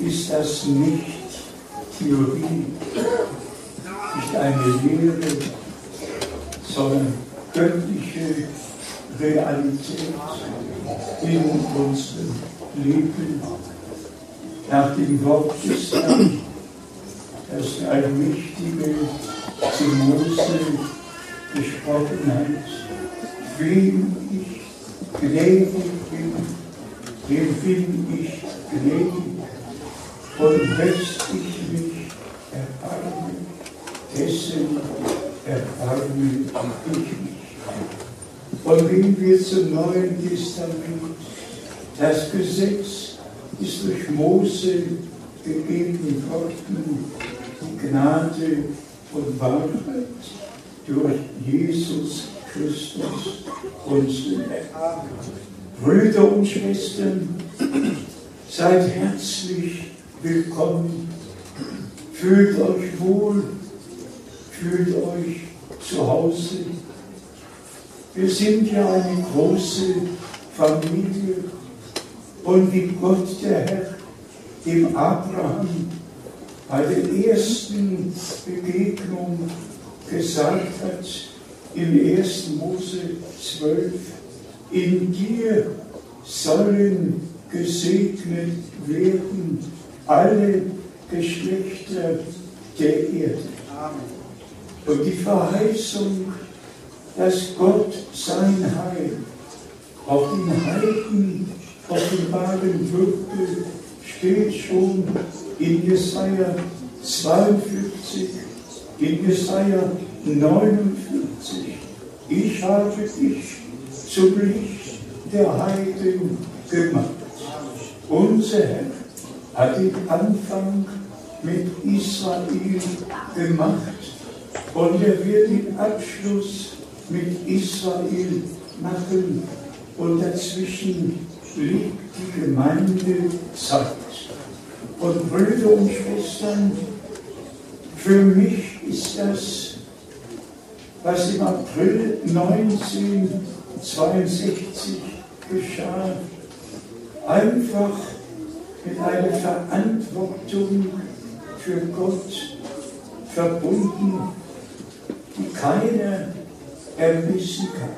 ist das nicht Theorie, nicht eine Lehre, sondern göttliche Realität in unserem Leben. Nach dem Wort des Herrn, das der Allmächtige zu Mose gesprochen hat, wem ich gnädig bin, dem bin ich gnädig und lässt ich mich erbarmen, dessen erbarme ich mich. Und gehen wir zum Neuen Testament. Das Gesetz ist durch Mose gegeben worden, die Gnade und Wahrheit durch Jesus Christus, unseren Herrn. Brüder und Schwestern, seid herzlich willkommen. Fühlt euch wohl, fühlt euch zu Hause. Wir sind ja eine große Familie und wie Gott der Herr dem Abraham bei der ersten Begegnung gesagt hat, im 1. Mose 12, in dir sollen gesegnet werden alle Geschlechter der Erde. Und die Verheißung, dass Gott sein Heil auf den Heiden offenbaren würde, steht schon in Jesaja 42, in Jesaja 49. Ich habe dich zum Licht der Heiden gemacht. Unser Herr hat den Anfang mit Israel gemacht und er wird den Abschluss mit Israel machen und dazwischen liegt die Gemeindezeit. Und Brüder und Schwestern, für mich ist das, was im April 1962 geschah, einfach mit einer Verantwortung für Gott verbunden, die keiner ermessen kann.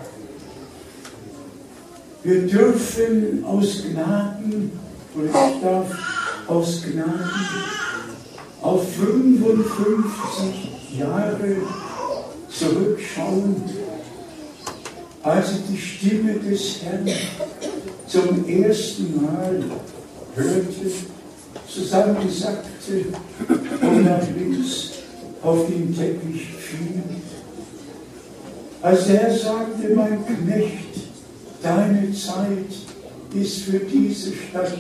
Wir dürfen aus Gnaden, oder ich darf aus Gnaden auf 55 Jahre zurückschauen, als ich die Stimme des Herrn zum ersten Mal hörte, zusammensackte und nach links auf den Teppich fiel. Als er sagte, mein Knecht, deine Zeit ist für diese Stadt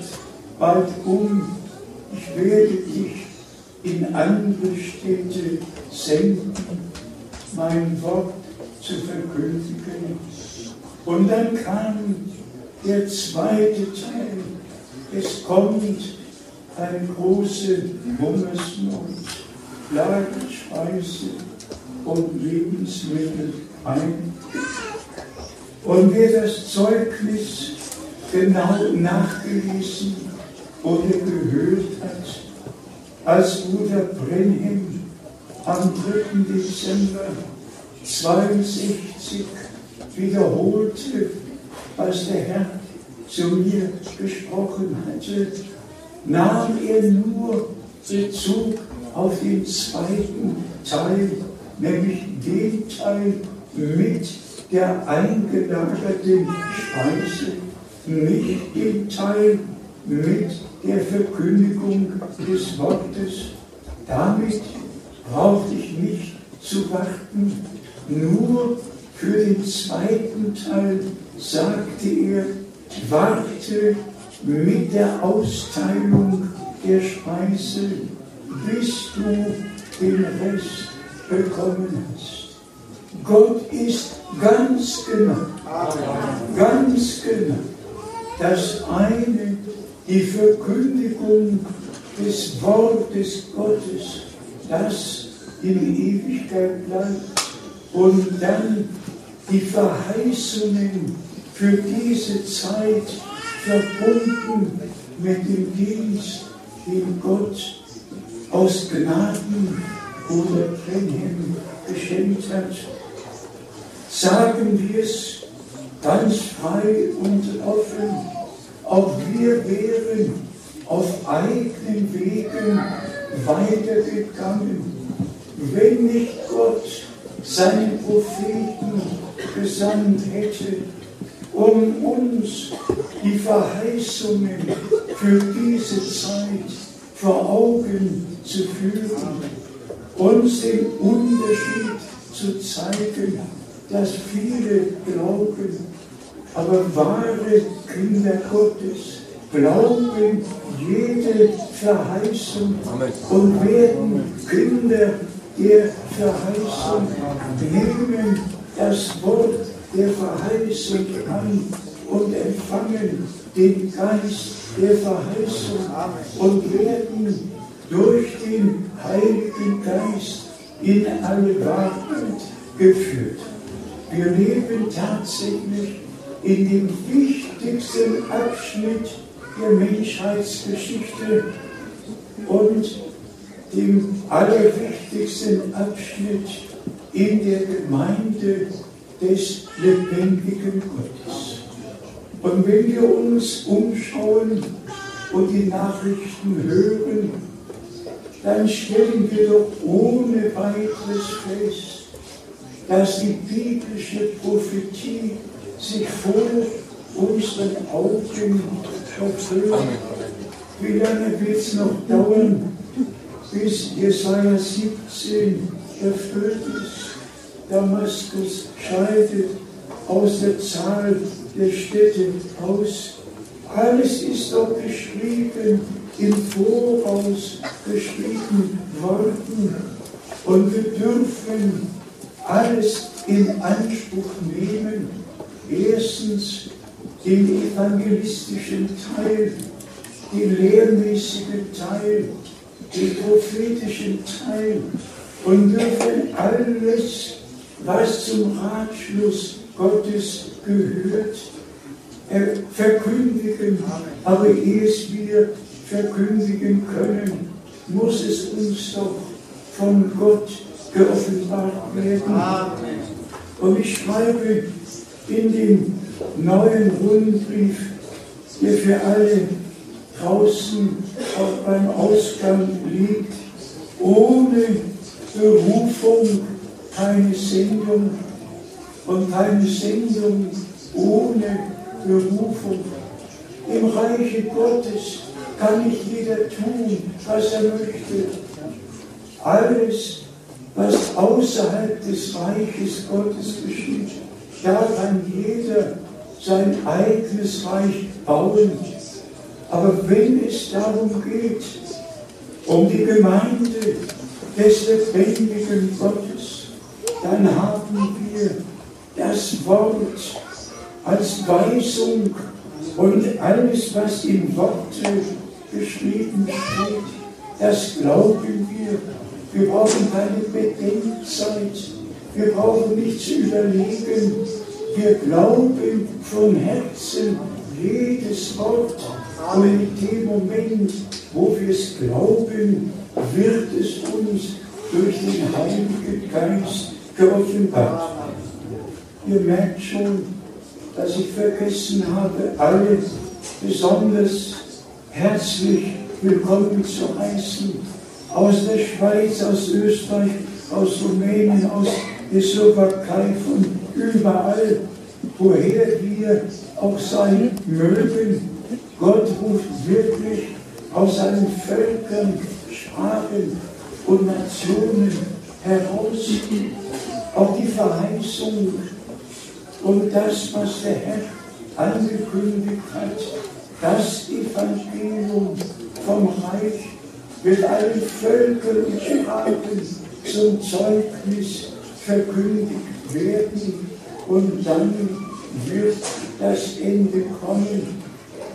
bald um, ich werde dich in andere Städte senden, mein Wort zu verkündigen. Und dann kam der zweite Teil. Es kommt eine große Hungersnot, lagert Speise und Lebensmittel ein. Und wer das Zeugnis genau nachgelesen oder gehört hat, als Bruder Brenhem am 3. Dezember 62 wiederholte, als der Herr zu mir gesprochen hatte, nahm er nur Bezug auf den zweiten Teil, nämlich den Teil mit der eingelagerten Speise, nicht den Teil mit der Verkündigung des Wortes. Damit brauchte ich nicht zu warten. Nur für den zweiten Teil sagte er, warte mit der Austeilung der Speise, bis du den Rest bekommen hast. Gott ist ganz genau, ganz genau das eine die Verkündigung des Wortes Gottes, das in Ewigkeit bleibt, und dann die Verheißungen für diese Zeit verbunden mit dem Dienst den Gott aus Gnaden oder Brenhem geschenkt hat. Sagen wir es ganz frei und offen, auch wir wären auf eigenen Wegen weitergegangen, wenn nicht Gott seinen Propheten gesandt hätte, um uns die Verheißungen für diese Zeit vor Augen zu führen, uns den Unterschied zu zeigen, dass viele glauben, aber wahre Kinder Gottes glauben jede Verheißung und werden Kinder der Verheißung nehmen das Wort der Verheißung an und empfangen den Geist der Verheißung und werden durch den Heiligen Geist in alle Wahrheit geführt. Wir leben tatsächlich in dem wichtigsten Abschnitt der Menschheitsgeschichte und dem allerwichtigsten Abschnitt in der Gemeinde des lebendigen Gottes. Und wenn wir uns umschauen und die Nachrichten hören, dann stellen wir doch ohne weiteres fest, dass die biblische Prophetie sich vor unseren Augen erfüllt. Wie lange wird es noch dauern, bis Jesaja 17 erfüllt ist? Damaskus scheidet aus der Zahl der Städte aus. Alles ist doch geschrieben, im Voraus geschrieben worden. Und wir dürfen alles in Anspruch nehmen. Erstens den evangelistischen Teil, den lehrmäßigen Teil, den prophetischen Teil und dürfen alles, was zum Ratschluss Gottes gehört, verkündigen. Aber ehe es wir verkündigen können, muss es uns doch von Gott geoffenbart werden. Amen. Und ich schreibe in den neuen Rundbrief, der für alle draußen auch beim Ausgang liegt, ohne Berufung keine Sendung und keine Sendung ohne Berufung. Im Reiche Gottes kann nicht jeder tun, was er möchte. Alles, was außerhalb des Reiches Gottes geschieht, da kann jeder sein eigenes Reich bauen. Aber wenn es darum geht, um die Gemeinde des lebendigen Gottes, dann haben wir das Wort als Weisung und alles, was im Worte geschrieben steht, das glauben wir. Wir brauchen keine Bedenkzeit. Wir brauchen nicht zu überlegen. Wir glauben von Herzen jedes Wort. Und in dem Moment, wo wir es glauben, wird es uns durch den Heiligen Geist geoffenbart. Ihr merkt schon, dass ich vergessen habe, alle besonders herzlich willkommen zu heißen. Aus der Schweiz, aus Österreich, aus Rumänien, aus der Slowakei, von überall, woher wir auch sein mögen. Gott ruft wirklich aus seinen Völkern, Sprachen und Nationen heraus. Verheißung und das, was der Herr angekündigt hat, das Evangelium vom Reich wird allen Völkern und Sprachen zum Zeugnis verkündigt werden und dann wird das Ende kommen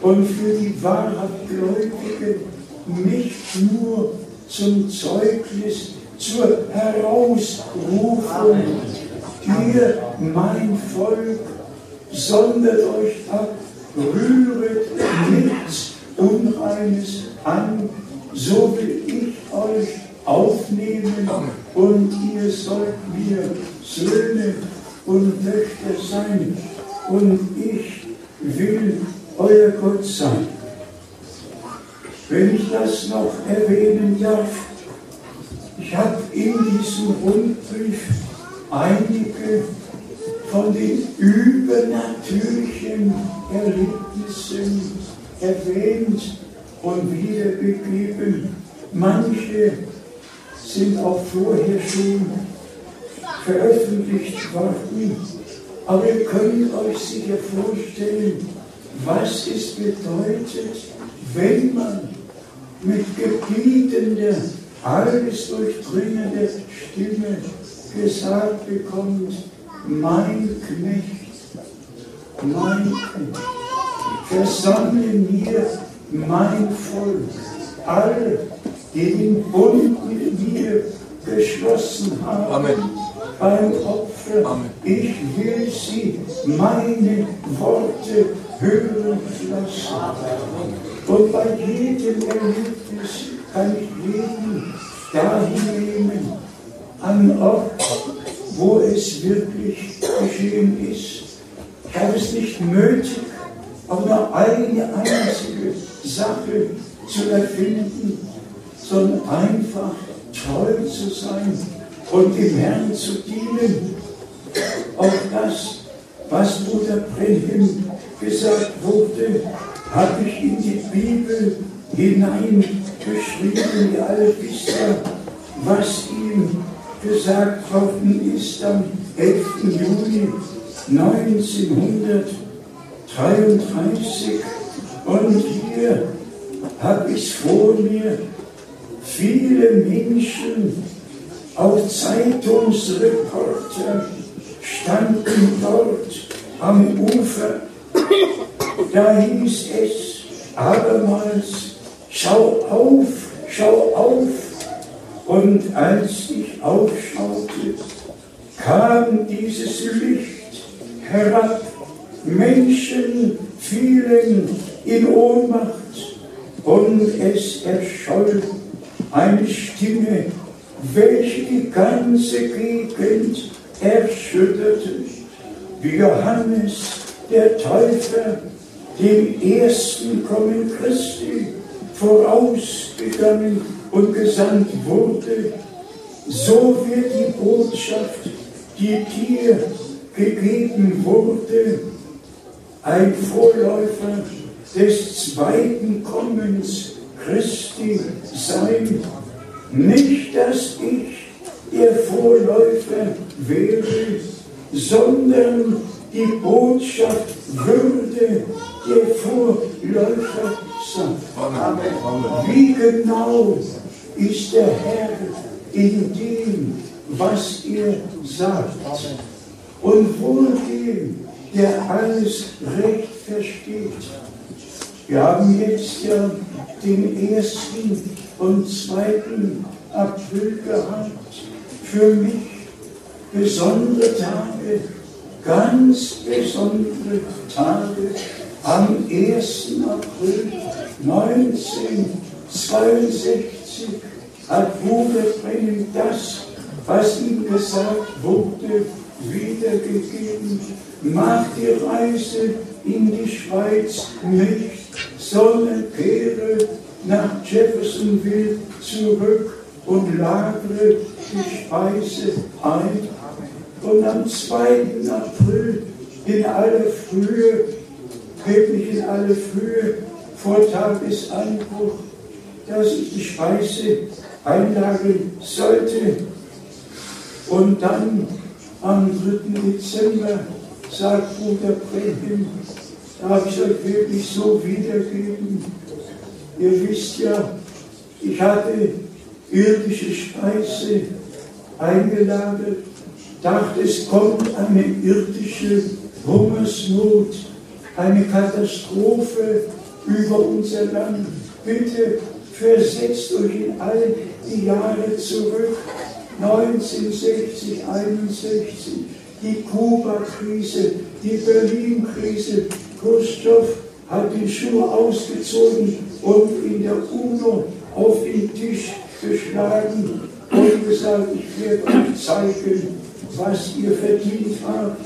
und für die wahrhaft Gläubigen nicht nur zum Zeugnis, zur Herausrufung. Ihr, mein Volk, sondert euch ab, rühret nichts Unreines an, so will ich euch aufnehmen und ihr sollt mir Söhne und Töchter sein und ich will euer Gott sein. Wenn ich das noch erwähnen darf, ich habe in diesem Rundbrief einige von den übernatürlichen Erlebnissen erwähnt und wiedergegeben. Manche sind auch vorher schon veröffentlicht worden. Aber ihr könnt euch sicher vorstellen, was es bedeutet, wenn man mit gebietender, alles durchdringender Stimme gesagt bekommt, mein Knecht, mein Knecht, versammle mir mein Volk, alle, die den Bund mit mir geschlossen haben, Amen. beim Opfer. Amen. Ich will sie meine Worte hören lassen. Und bei jedem Erlebnis kann ich jeden dahin nehmen, an Ort, wo es wirklich geschehen ist. Ich habe es nicht nötig, nur eine einzige Sache zu erfinden, sondern einfach treu zu sein und dem Herrn zu dienen. Auch das, was Bruder Brenhem gesagt wurde, habe ich in die Bibel hineingeschrieben. Ihr alle wisst was ihm gesagt worden ist am 11. Juli 1933. Und hier habe ich vor mir viele Menschen, auch Zeitungsreporter, standen dort am Ufer. Da hieß es abermals, schau auf, schau auf. Und als ich aufschaute, kam dieses Licht herab. Menschen fielen in Ohnmacht und es erscholl eine Stimme, welche die ganze Gegend erschütterte, wie Johannes der Täufer dem ersten Kommen Christi vorausgegangen und gesandt wurde, so wird die Botschaft, die dir gegeben wurde, ein Vorläufer des zweiten Kommens Christi sein. Nicht, dass ich der Vorläufer wäre, sondern die Botschaft würde der Vorläufer sein. Amen. Wie genau ist der Herr in dem, was er sagt? Und wohl dem, der alles recht versteht. Wir haben jetzt ja den ersten und zweiten April gehabt. Für mich besondere Tage, ganz besondere Tage. Am 1. April 1962 hat Bruder Brenning das, was ihm gesagt wurde, wiedergegeben. Mach die Reise in die Schweiz nicht sondern kehre nach Jeffersonville zurück und lagere die Speise ein. Und am 2. April in aller Frühe, wirklich in aller Frühe, vor Tagesanbruch, dass ich die Speise einlagern sollte. Und dann am 3. Dezember sagt Bruder Brehim, darf ich euch wirklich so wiedergeben. Ihr wisst ja, ich hatte irdische Speise eingeladen, dachte, es kommt eine irdische Hungersnot, eine Katastrophe über unser Land. Bitte versetzt euch in all die Jahre zurück, 1960, 61, die Kuba-Krise, die Berlin-Krise, Khrushchev hat die Schuhe ausgezogen und in der UNO auf den Tisch geschlagen und gesagt, ich werde euch zeigen, was ihr verdient habt.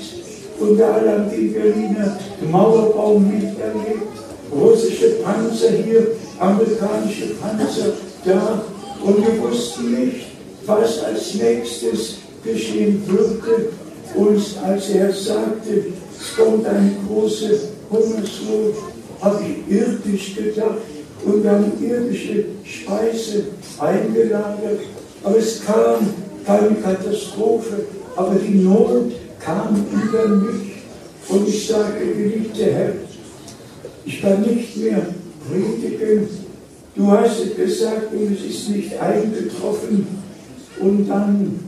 Und da haben die Berliner Mauerbau miterlebt, russische Panzer hier, amerikanische Panzer da und wir wussten nicht, was als nächstes geschehen würde. Und als er sagte, es kommt eine große Hungersnot, habe ich irdisch gedacht und dann irdische Speise eingelagert. Aber es kam keine Katastrophe, aber die Not kam über mich. Und ich sage, geliebter Herr, ich kann nicht mehr predigen. Du hast es gesagt und es ist nicht eingetroffen. Und dann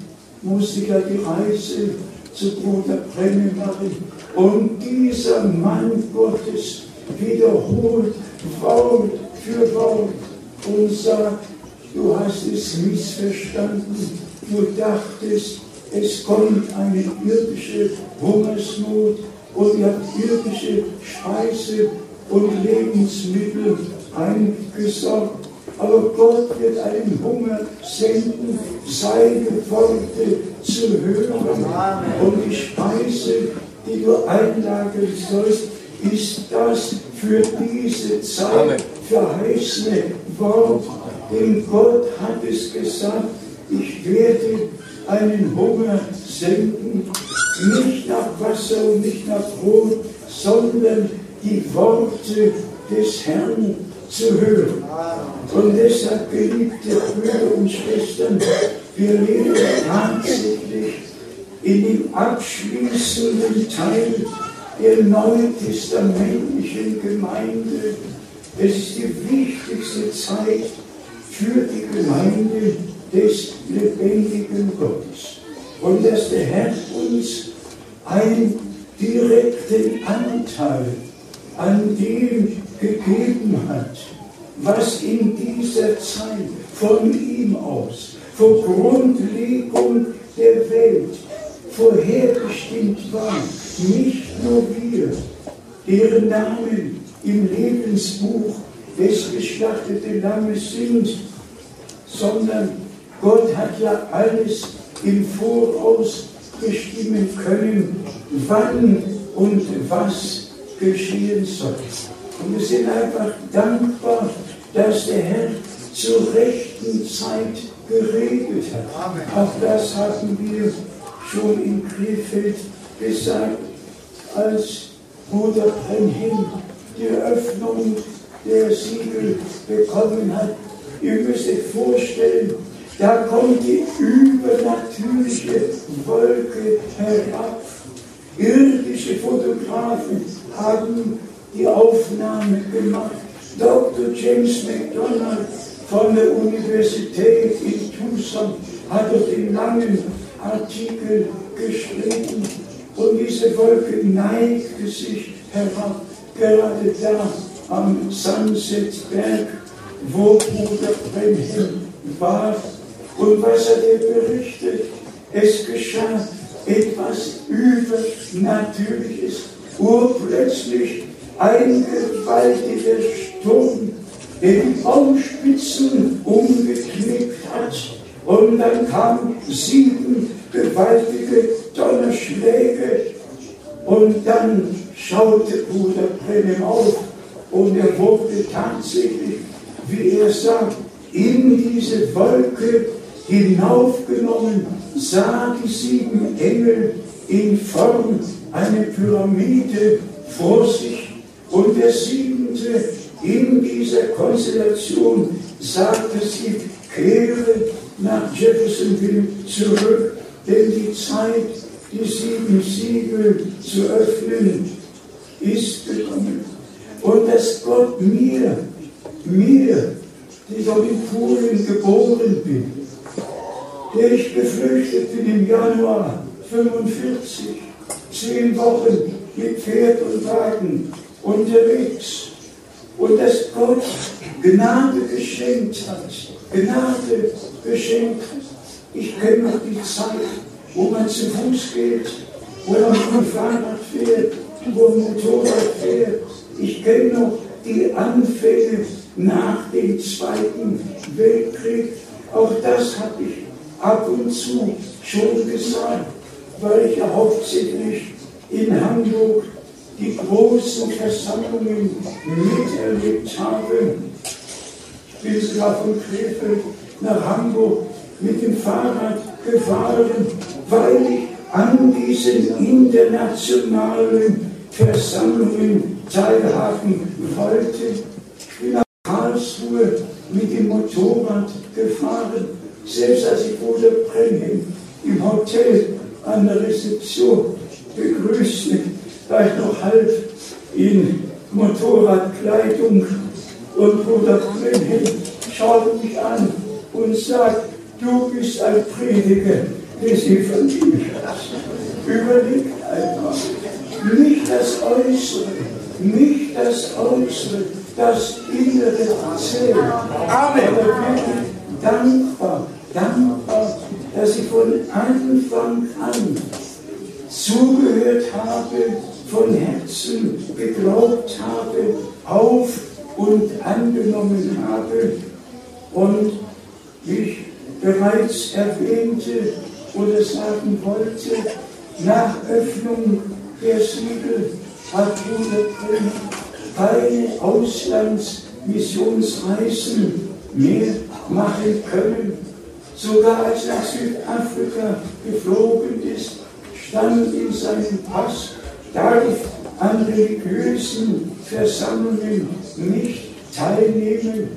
musste ich ja die Reise zu Bruder Brenne machen. Und dieser Mann Gottes wiederholt Wort für Wort und sagt, du hast es missverstanden. Du dachtest, es kommt eine irdische Hungersnot und ihr habt irdische Speise und Lebensmittel eingesorgt. Aber Gott wird einen Hunger senden, seine Worte zu hören. Und die Speise, die du einlagern sollst, ist das für diese Zeit verheißene Wort. Denn Gott hat es gesagt, ich werde einen Hunger senden, nicht nach Wasser und nicht nach Brot, sondern die Worte des Herrn zu hören. Und deshalb, geliebte Brüder und Schwestern, wir leben tatsächlich in dem abschließenden Teil der neutestamentlichen Gemeinde. Es ist die wichtigste Zeit für die Gemeinde des lebendigen Gottes. Und dass der Herr uns einen direkten Anteil an dem gegeben hat, was in dieser Zeit von ihm aus, vor Grundlegung der Welt, vorherbestimmt war. Nicht nur wir, deren Namen im Lebensbuch des geschlachteten Lammes sind, sondern Gott hat ja alles im Voraus bestimmen können, wann und was geschehen soll. Und wir sind einfach dankbar, dass der Herr zur rechten Zeit geregelt hat. Auch das haben wir schon in Krefeld gesagt, als Bruder Brenhem die Öffnung der Siegel bekommen hat. Ihr müsst euch vorstellen, da kommt die übernatürliche Wolke herab. Irdische Fotografen haben die Aufnahme gemacht. Dr. James McDonald von der Universität in Tucson hat dort den langen Artikel geschrieben und diese Wolke neigte sich herab, gerade da am Sunsetberg, wo Bruder Brenhem war. Und was hat er berichtet? Es geschah etwas Übernatürliches. Urplötzlich ein gewaltiger Sturm, die Baumspitzen umgeknickt hat. Und dann kamen sieben gewaltige Donnerschläge. Und dann schaute Bruder Brennem auf und er wurde tatsächlich, wie er sagt, in diese Wolke hinaufgenommen, sah die sieben Engel in Form einer Pyramide vor sich und der siebente in dieser Konstellation sagte sie, kehre nach Jeffersonville zurück, denn die Zeit, die sieben Siegel zu öffnen, ist gekommen. Und dass Gott mir, mir, die dort in Polen geboren bin, der ich geflüchtet bin im Januar 45, zehn Wochen mit Pferd und Wagen unterwegs. Und dass Gott Gnade geschenkt hat, Gnade geschenkt. Ich kenne noch die Zeit, wo man zu Fuß geht, wo man mit Fahrrad fährt, wo man Motorrad fährt. Ich kenne noch die Anfänge nach dem Zweiten Weltkrieg. Auch das habe ich ab und zu schon gesagt, weil ich ja hauptsächlich in Hamburg die großen Versammlungen miterlebt habe. Ich bin sogar von Krefeld nach Hamburg mit dem Fahrrad gefahren, weil ich an diesen internationalen Versammlungen teilhaben wollte. Ich bin nach Karlsruhe mit dem Motorrad gefahren, selbst als ich Bruder Brenhem im Hotel an der Rezeption begrüßte, war ich noch halb in Motorradkleidung und Bruder Brenhem schaut mich an und sagt, du bist ein Prediger des Evangeliums. Überleg einfach. Nicht das Äußere, nicht das Äußere, das Innere zählt. Amen. Aber wirklich dankbar, Anfang an zugehört habe, von Herzen geglaubt habe, auf und angenommen habe und ich bereits erwähnte oder sagen wollte, nach Öffnung der Siegel hat Bruder keine Auslandsmissionsreisen mehr machen können. Sogar als er nach Südafrika geflogen ist, stand in seinem Pass, darf an religiösen Versammlungen nicht teilnehmen.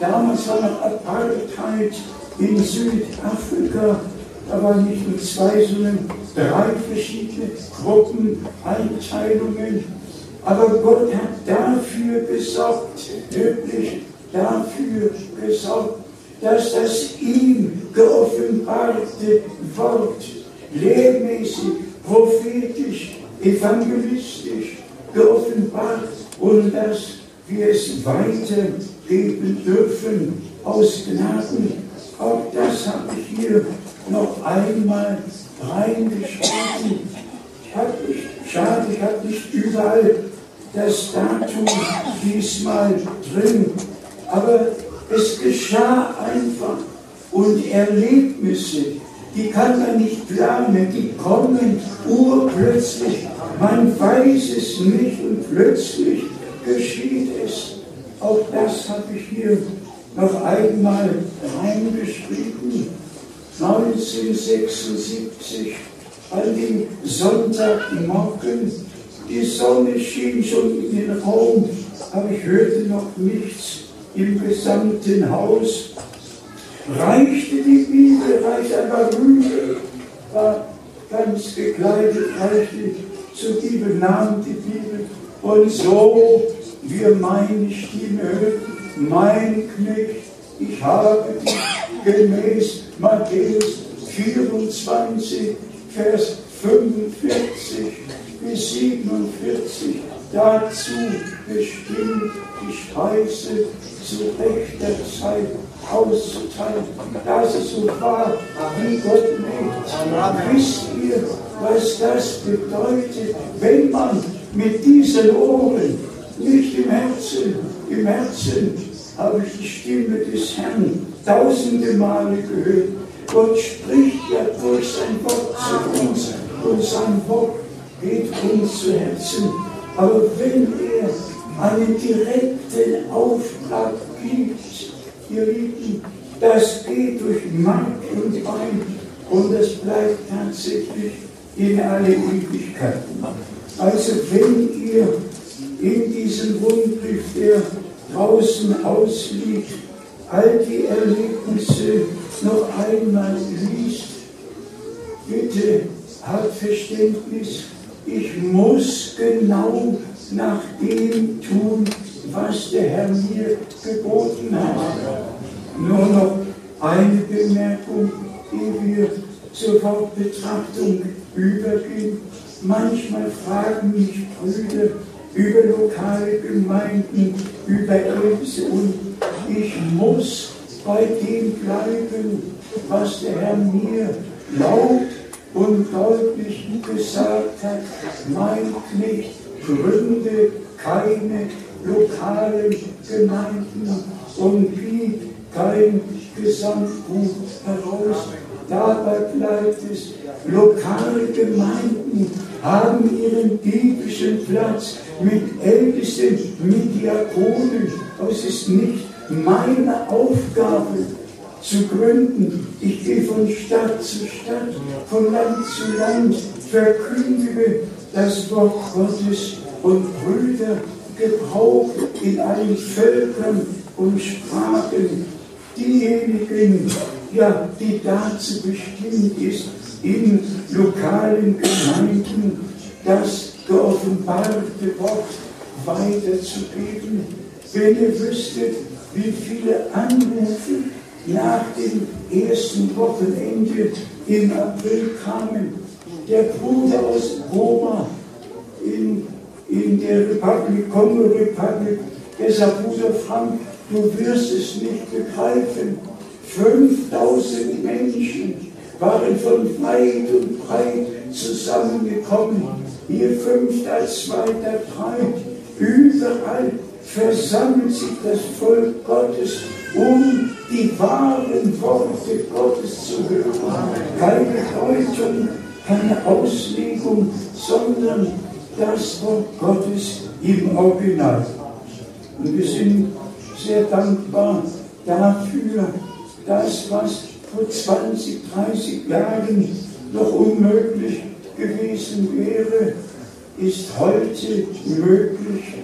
Damals war noch Apartheid in Südafrika. Da waren nicht nur zwei, sondern drei verschiedene Gruppen, Einteilungen. Aber Gott hat dafür gesorgt, wirklich dafür gesorgt, dass das ihm geoffenbarte Wort lehrmäßig, prophetisch, evangelistisch geoffenbart und dass wir es weitergeben dürfen aus Gnaden. Auch das habe ich hier noch einmal reingeschrieben. Habe nicht, schade, ich habe nicht überall das Datum diesmal drin, aber es geschah einfach. Und Erlebnisse, die kann man nicht planen, die kommen urplötzlich, man weiß es nicht. Und plötzlich geschieht es. Auch das habe ich hier noch einmal reingeschrieben. 1976, an dem Sonntagmorgen, die Sonne schien schon in den Raum, aber ich hörte noch nichts im gesamten Haus. Reichte die Bibel, reichte einmal rüber, war ganz gekleidet, reichte zur Bibel, nahm die Bibel und so wir meine Stimme hörten, mein Knecht, ich habe dich gemäß Matthäus 24, Vers 45 bis 47 dazu bestimmt, die Speise zu rechter Zeit auszuteilen. Das ist so wahr, wie Gott lebt. Wisst ihr, was das bedeutet, wenn man mit diesen Ohren, nicht im Herzen, im Herzen habe ich die Stimme des Herrn tausende Male gehört. Gott spricht ja durch sein Wort zu uns und sein Wort geht uns zu Herzen. Aber wenn er einen direkten Auftrag gibt, ihr Lieben, das geht durch Mark und Bein und das bleibt tatsächlich in alle Ewigkeiten. Also wenn ihr in diesem Rundbrief, der draußen ausliegt, all die Erlebnisse noch einmal liest, bitte habt Verständnis, ich muss genau nach dem tun, was der Herr mir geboten hat. Nur noch eine Bemerkung, die wir zur Wortbetrachtung übergehen. Manchmal fragen mich Brüder, über lokale Gemeinden, über Ärzte und ich muss bei dem bleiben, was der Herr mir laut und deutlich gesagt hat. Mein Knecht, gründe keine lokalen Gemeinden und gibt kein Gesamtbuch heraus. Dabei bleibt es, lokale Gemeinden haben ihren biblischen Platz mit Ältesten, mit Diakonen. Aber es ist nicht meine Aufgabe zu gründen. Ich gehe von Stadt zu Stadt, von Land zu Land, verkündige das Wort Gottes und Brüder gebraucht in allen Völkern und Sprachen diejenigen, ja, die dazu bestimmt ist, in lokalen Gemeinden das geoffenbarte Wort weiterzugeben. Wenn ihr wüsstet, wie viele Anrufe nach dem ersten Wochenende im April kamen. Der Bruder aus Roma in, in der Republik, Kongo-Republik, sagt, Bruder Frank, du wirst es nicht begreifen. 5000 Menschen waren von weit und breit zusammengekommen. Ihr fünft als zweiter drei. Überall versammelt sich das Volk Gottes, um die wahren Worte Gottes zu hören. Keine Deutung, keine Auslegung, sondern das Wort Gottes im Original. Und wir sind sehr dankbar dafür, das, was vor 20, 30 Jahren noch unmöglich gewesen wäre, ist heute möglich.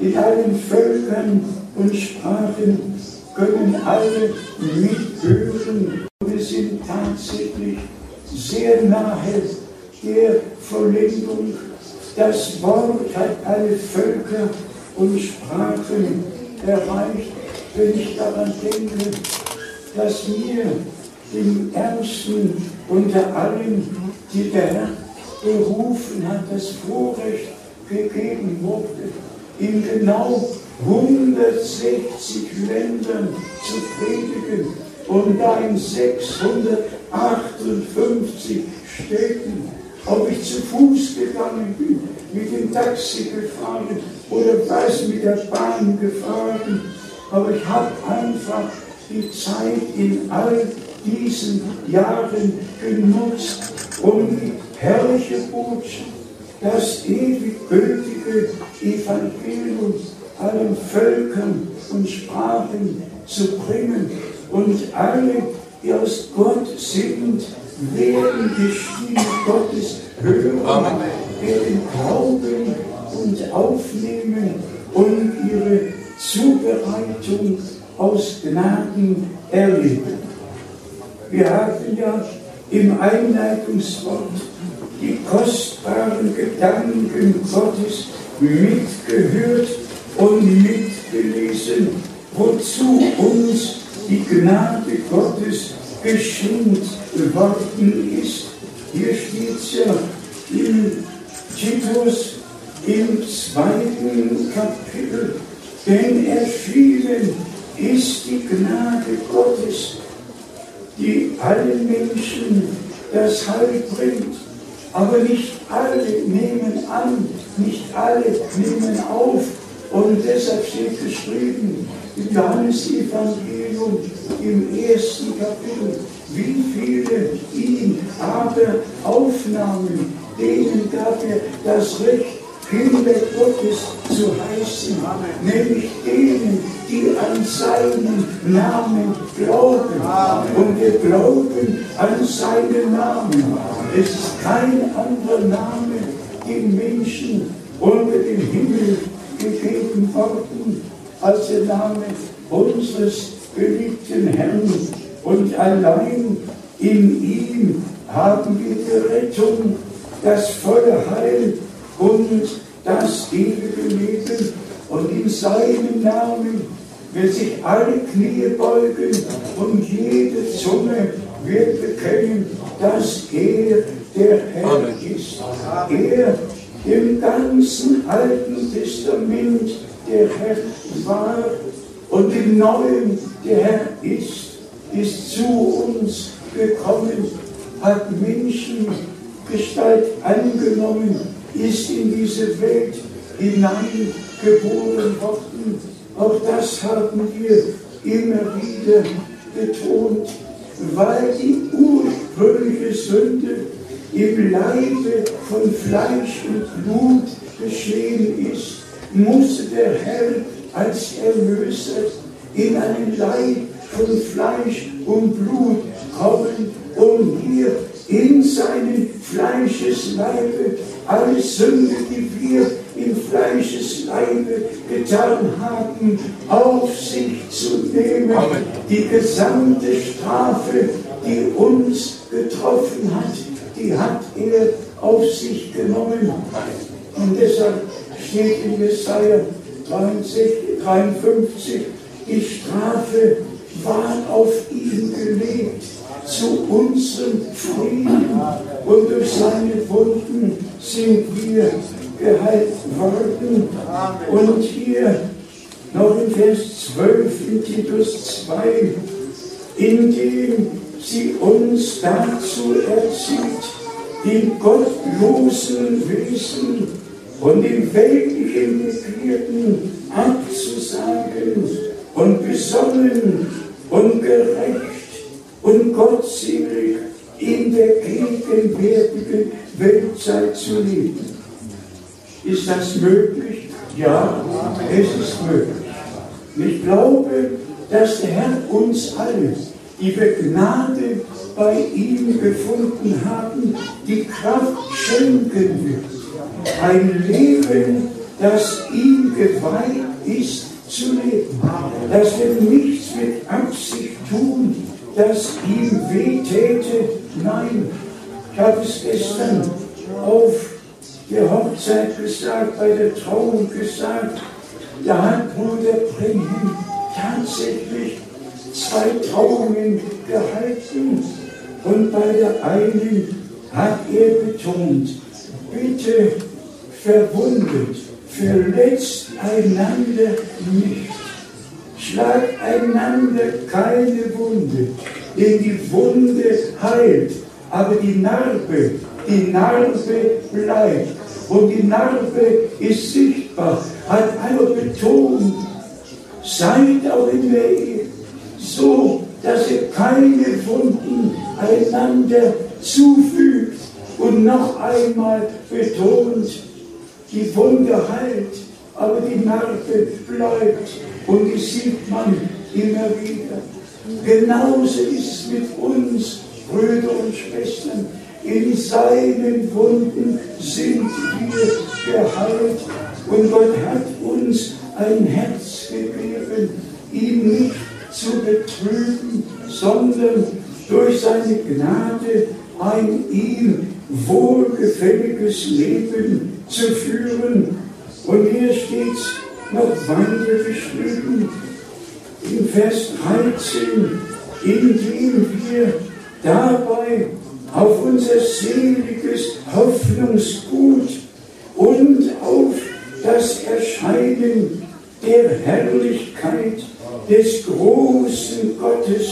In allen Völkern und Sprachen können alle mithören. Wir sind tatsächlich sehr nahe der Vollendung. Das Wort hat alle Völker und Sprachen erreicht, wenn ich daran denke, dass mir dem Ärmsten unter allen, die der Herr berufen hat, das Vorrecht gegeben wurde, in genau 160 Ländern zu predigen und da in 658 Städten, ob ich zu Fuß gegangen bin, mit dem Taxi gefahren oder was mit der Bahn gefahren, aber ich habe einfach die Zeit in all diesen Jahren genutzt, um die herrliche Botschaft, das ewig gültige Evangelium allen Völkern und Sprachen zu bringen. Und alle, die aus Gott sind, werden die Stimme Gottes hören, werden glauben und aufnehmen und ihre Zubereitung aus Gnaden erleben. Wir haben ja im Einleitungswort die kostbaren Gedanken Gottes mitgehört und mitgelesen, wozu uns die Gnade Gottes geschenkt worden ist. Hier steht es ja im Titus im zweiten Kapitel, denn erschienen ist die Gnade Gottes, die allen Menschen das Heil bringt. Aber nicht alle nehmen an, nicht alle nehmen auf. Und deshalb steht geschrieben im Johannesevangelium im ersten Kapitel, wie viele ihn aber aufnahmen, denen gab er das Recht, Kinder Gottes zu heißen, nämlich denen, die an seinen Namen glauben. Und wir glauben an seinen Namen. Es ist kein anderer Name den Menschen unter dem Himmel gegeben worden als der Name unseres geliebten Herrn. Und allein in ihm haben wir die Rettung, das volle Heil und das ewige Leben. Und in seinem Namen wird sich alle Knie beugen und jede Zunge wird bekennen, dass er der Herr ist. Er im ganzen Alten Testament der Herr war und im Neuen der Herr ist, ist zu uns gekommen, hat Menschengestalt angenommen ist in diese Welt hineingekommen geboren worden. Auch das haben wir immer wieder betont, weil die ursprüngliche Sünde im Leibe von Fleisch und Blut geschehen ist, musste der Herr als Erlöser in einen Leib von Fleisch und Blut kommen, um hier in seinen Fleischesleibe alle Sünde, die wir im Fleischesleibe getan haben, auf sich zu nehmen. Amen. Die gesamte Strafe, die uns getroffen hat, die hat er auf sich genommen. Und deshalb steht in Jesaja 53, die Strafe war auf ihn gelegt zu unserem Frieden und durch seine Wunden sind wir geheilt worden. Und hier noch in Vers 12 in Titus 2, indem sie uns dazu erzieht, den gottlosen Wesen und den weltlichen Begierden abzusagen und besonnen und gerecht und gottselig in der gegenwärtigen Weltzeit zu leben. Ist das möglich? Ja, es ist möglich. Ich glaube, dass der Herr uns alle, die wir Gnade bei ihm gefunden haben, die Kraft schenken wird. Ein Leben, das ihm geweiht ist zu leben. Dass wir nichts mit Absicht tun, das ihm weh täte. Nein, ich habe es gestern auf der Hochzeit gesagt, bei der Trauung gesagt, da hat Bruder Brenhem tatsächlich zwei Trauungen gehalten. Und bei der einen hat er betont, bitte verwundet, verletzt einander nicht, schlagt einander keine Wunde, denn die Wunde heilt, aber die Narbe, die Narbe bleibt. Und die Narbe ist sichtbar, hat einmal betont, seid auch in der Ehe so, dass ihr keine Wunden einander zufügt. Und noch einmal betont, die Wunde heilt, aber die Narbe bleibt und die sieht man immer wieder. Genauso ist es mit uns, Brüder und Schwestern. In seinen Wunden sind wir geheilt und Gott hat uns ein Herz gegeben, ihn nicht zu betrüben, sondern durch seine Gnade ein ihm wohlgefälliges Leben zu führen. Und hier steht noch weiter geschrieben, in Vers 13, indem wir dabei auf unser seliges Hoffnungsgut und auf das Erscheinen der Herrlichkeit des großen Gottes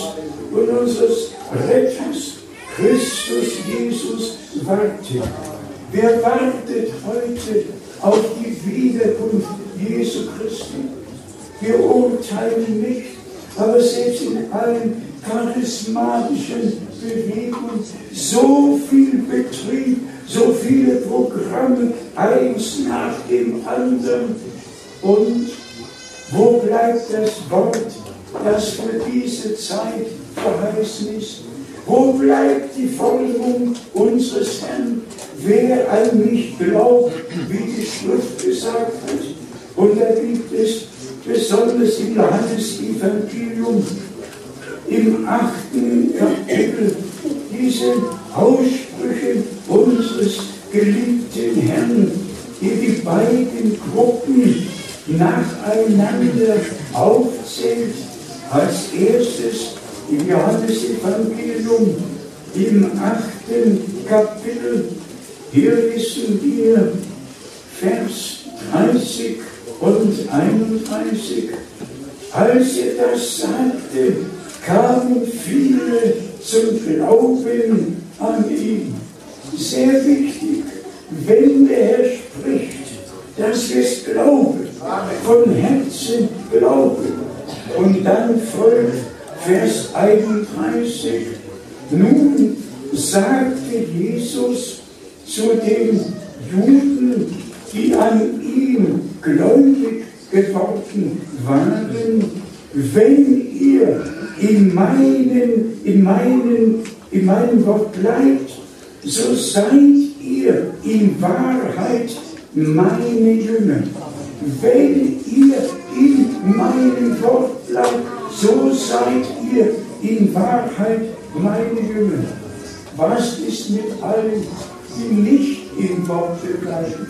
und unseres Retters Christus Jesus wartet. Wer wartet heute auf die Wiederkunft Jesu Christi? Wir urteilen nicht, aber selbst in allen charismatischen Bewegungen so viel Betrieb, so viele Programme, eins nach dem anderen. Und wo bleibt das Wort, das für diese Zeit verheißen ist? Wo bleibt die Forderung unseres Herrn, wer an mich glaubt, wie die Schrift gesagt hat? Und da gibt es besonders im Johannes-Evangelium im achten Kapitel diese Aussprüche unseres geliebten Herrn, die die beiden Gruppen nacheinander aufzählt. Als erstes im Johannesevangelium im achten Kapitel. Hier wissen wir Vers 30 und 31. Als er das sagte, kamen viele zum Glauben an ihn. Sehr wichtig, wenn der Herr spricht, dass wir es glauben von Herzen glauben. Und dann folgt Vers 31. Nun sagte Jesus zu den Juden, die an ihm gläubig geworden waren, wenn ihr in meinen, in meinen, in meinem Wort bleibt, so seid ihr in Wahrheit meine Jünger. Wenn ihr in meinem Wort bleibt, so seid ihr in Wahrheit meine Jünger. Was ist mit allen, die nicht im Worte bleiben?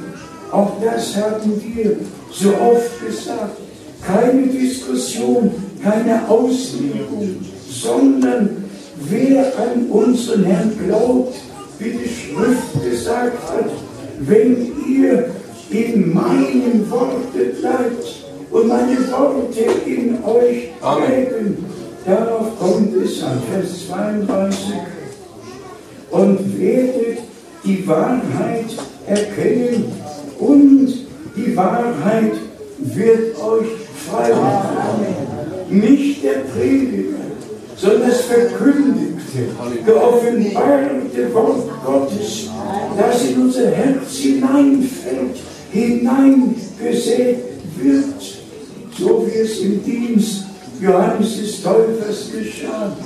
Auch das haben wir so oft gesagt. Keine Diskussion, keine Auslegung, sondern wer an unseren Herrn glaubt, wie die Schrift gesagt hat, wenn ihr in meinen Worten bleibt und meine Worte in euch bleiben, darauf kommt es an, Vers 32, und werdet die Wahrheit erkennen und die Wahrheit wird euch frei machen. Nicht der Prediger, sondern das verkündigte, geoffenbarte Wort Gottes, das in unser Herz hineinfällt, hineingesät wird, so wie es im Dienst Johannes des Täufers geschah.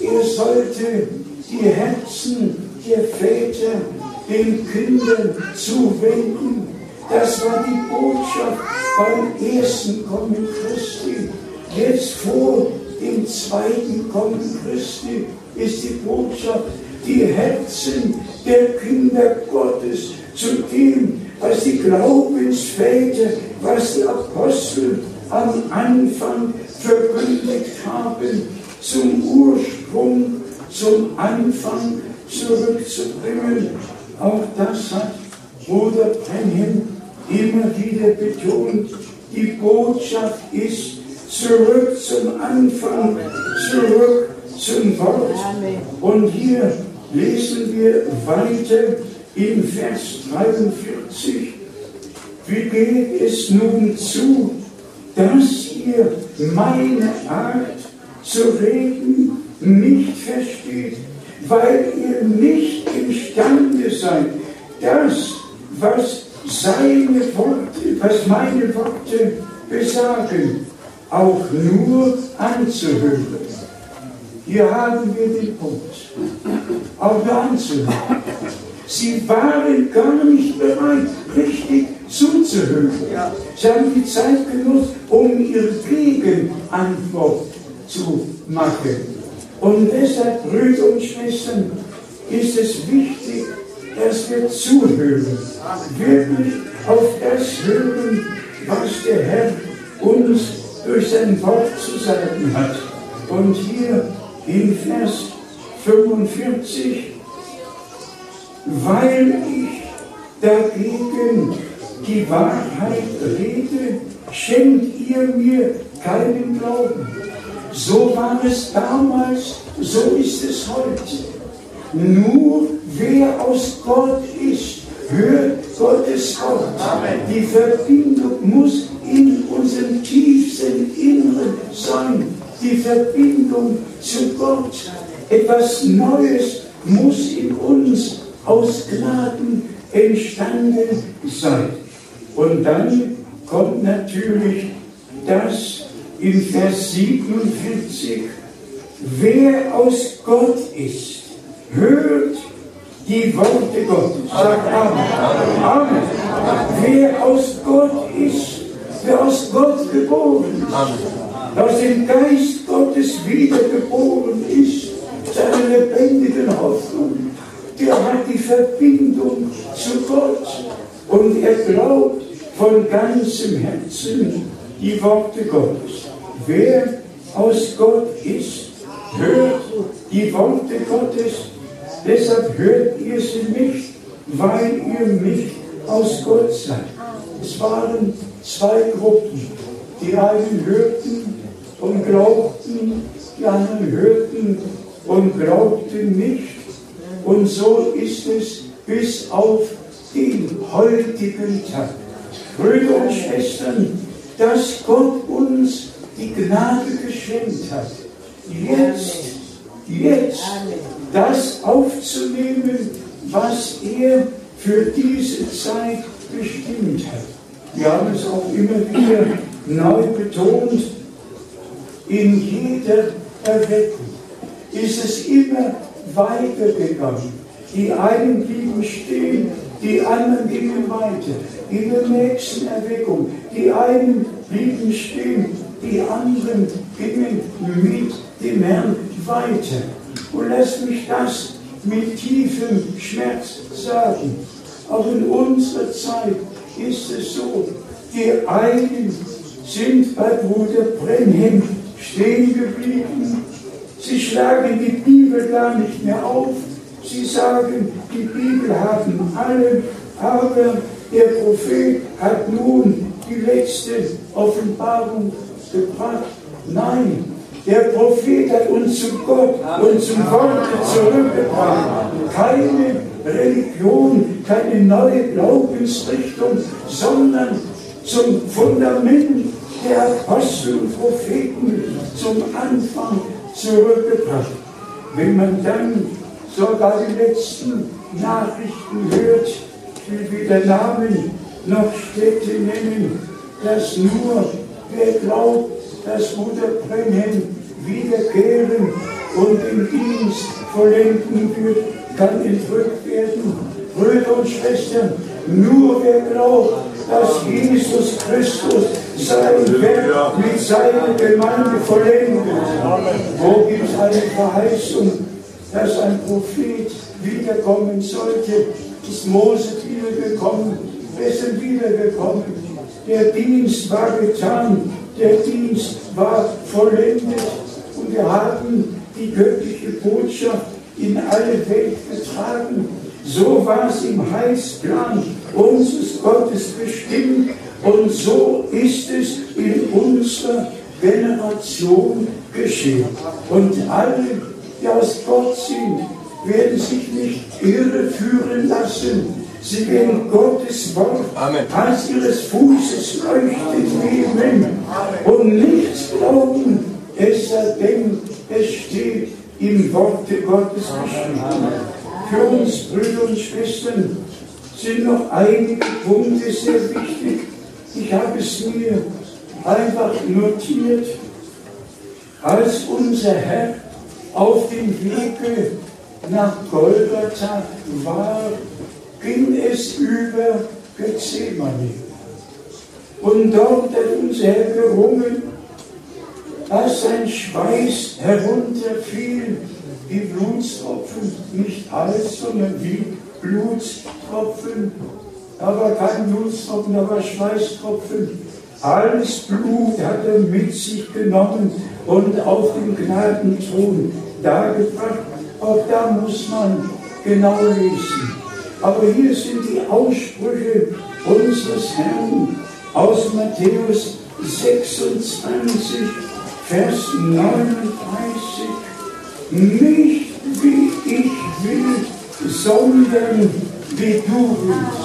Er sollte die Herzen der Väter den Kindern zuwenden. Das war die Botschaft beim ersten Kommen Christi. Jetzt vor dem zweiten Kommen Christi ist die Botschaft, die Herzen der Kinder Gottes zu dem, was die Glaubensväter, was die Apostel am Anfang verkündigt haben, zum Ursprung, zum Anfang zurückzubringen. Auch das hat Bruder Brenhem immer wieder betont. Die Botschaft ist zurück zum Anfang, zurück zum Wort. Und hier lesen wir weiter in Vers 43. Wie geht es nun zu, dass ihr meine Art zu reden nicht versteht, weil ihr nicht imstande seid, das, was seine Worte, was meine Worte besagen, auch nur anzuhören. Hier haben wir den Punkt. Auch nur anzuhören. Sie waren gar nicht bereit, richtig zuzuhören. Sie haben die Zeit genutzt, um ihre Gegenantwort zu machen. Und deshalb, Brüder und Schwestern, ist es wichtig, dass wir zuhören. Wirklich auf das hören, was der Herr uns durch sein Wort zu sagen hat. Und hier in Vers 45, weil ich dagegen die Wahrheit rede, schenkt ihr mir keinen Glauben. So war es damals, so ist es heute. Nur wer aus Gott ist, hört Gottes Wort. Die Verbindung muss in unserem tiefsten Inneren sein. Die Verbindung zu Gott. Etwas Neues muss in uns aus Gnaden entstanden sein. Und dann kommt natürlich das in Vers 47, wer aus Gott ist, hört die Worte Gottes. Sagt Amen. Amen. Wer aus Gott ist, wer aus Gott geboren ist, aus dem Geist Gottes wiedergeboren ist, seine lebendigen Hoffnung, der hat die Verbindung zu Gott und er glaubt von ganzem Herzen die Worte Gottes. Wer aus Gott ist, hört die Worte Gottes. Deshalb hört ihr sie nicht, weil ihr nicht aus Gott seid. Es waren zwei Gruppen. Die einen hörten und glaubten, die anderen hörten und glaubten nicht. Und so ist es bis auf den heutigen Tag. Brüder und Schwestern, dass Gott uns die Gnade geschenkt hat, jetzt, jetzt das aufzunehmen, was er für diese Zeit bestimmt hat. Wir haben es auch immer wieder neu betont, in jeder Erweckung ist es immer weitergegangen. Die einen blieben stehen, die anderen gingen weiter. In der nächsten Erweckung, die einen blieben stehen, die anderen gingen mit dem Herrn weiter. Und lass mich das mit tiefem Schmerz sagen. Auch in unserer Zeit ist es so, die einen sind bei Bruder Brenhem stehen geblieben. Sie schlagen die Bibel gar nicht mehr auf. Sie sagen, die Bibel haben alle, aber der Prophet hat nun die letzte Offenbarung gebracht. Nein, der Prophet hat uns zu Gott und zum Wort zurückgebracht. Keine Religion, keine neue Glaubensrichtung, sondern zum Fundament der Apostel und Propheten zum Anfang zurückgebracht. Wenn man dann sogar die letzten Nachrichten hört, will weder Namen noch Städte nennen, dass nur wer glaubt, dass Bruder Brenhem wiederkehren und den Dienst vollenden wird, kann entrückt werden. Brüder und Schwestern, nur wer glaubt, dass Jesus Christus sein Werk mit seiner Gemeinde vollendet. Wo gibt es eine Verheißung, dass ein Prophet wiederkommen sollte? Ist Mose wiedergekommen? Sind wiedergekommen. Der Dienst war getan, der Dienst war vollendet und wir haben die göttliche Botschaft in alle Welt getragen. So war es im Heilsplan unseres Gottes bestimmt und so ist es in unserer Generation geschehen. Und alle, die aus Gott sind, werden sich nicht irreführen lassen. Sie werden Gottes Wort Amen. als ihres Fußes leuchtet nehmen und nichts glauben, es sei denn, es steht im Worte Gottes geschrieben. Für uns, Brüder und Schwestern, sind noch einige Punkte sehr wichtig. Ich habe es mir einfach notiert, als unser Herr auf dem Wege nach Golgatha war, ging es über Gethsemane. Und dort hat unser Herr gerungen, als sein Schweiß herunterfiel, wie Blutstropfen, nicht alles, sondern wie Blutstropfen, aber kein Blutstropfen, aber Schweißtropfen. Alles Blut hat er mit sich genommen und auf den Gnadenthron dargebracht. Auch da muss man genau lesen. Aber hier sind die Aussprüche unseres Herrn aus Matthäus 26, Vers 39. Nicht wie ich will, sondern wie du willst.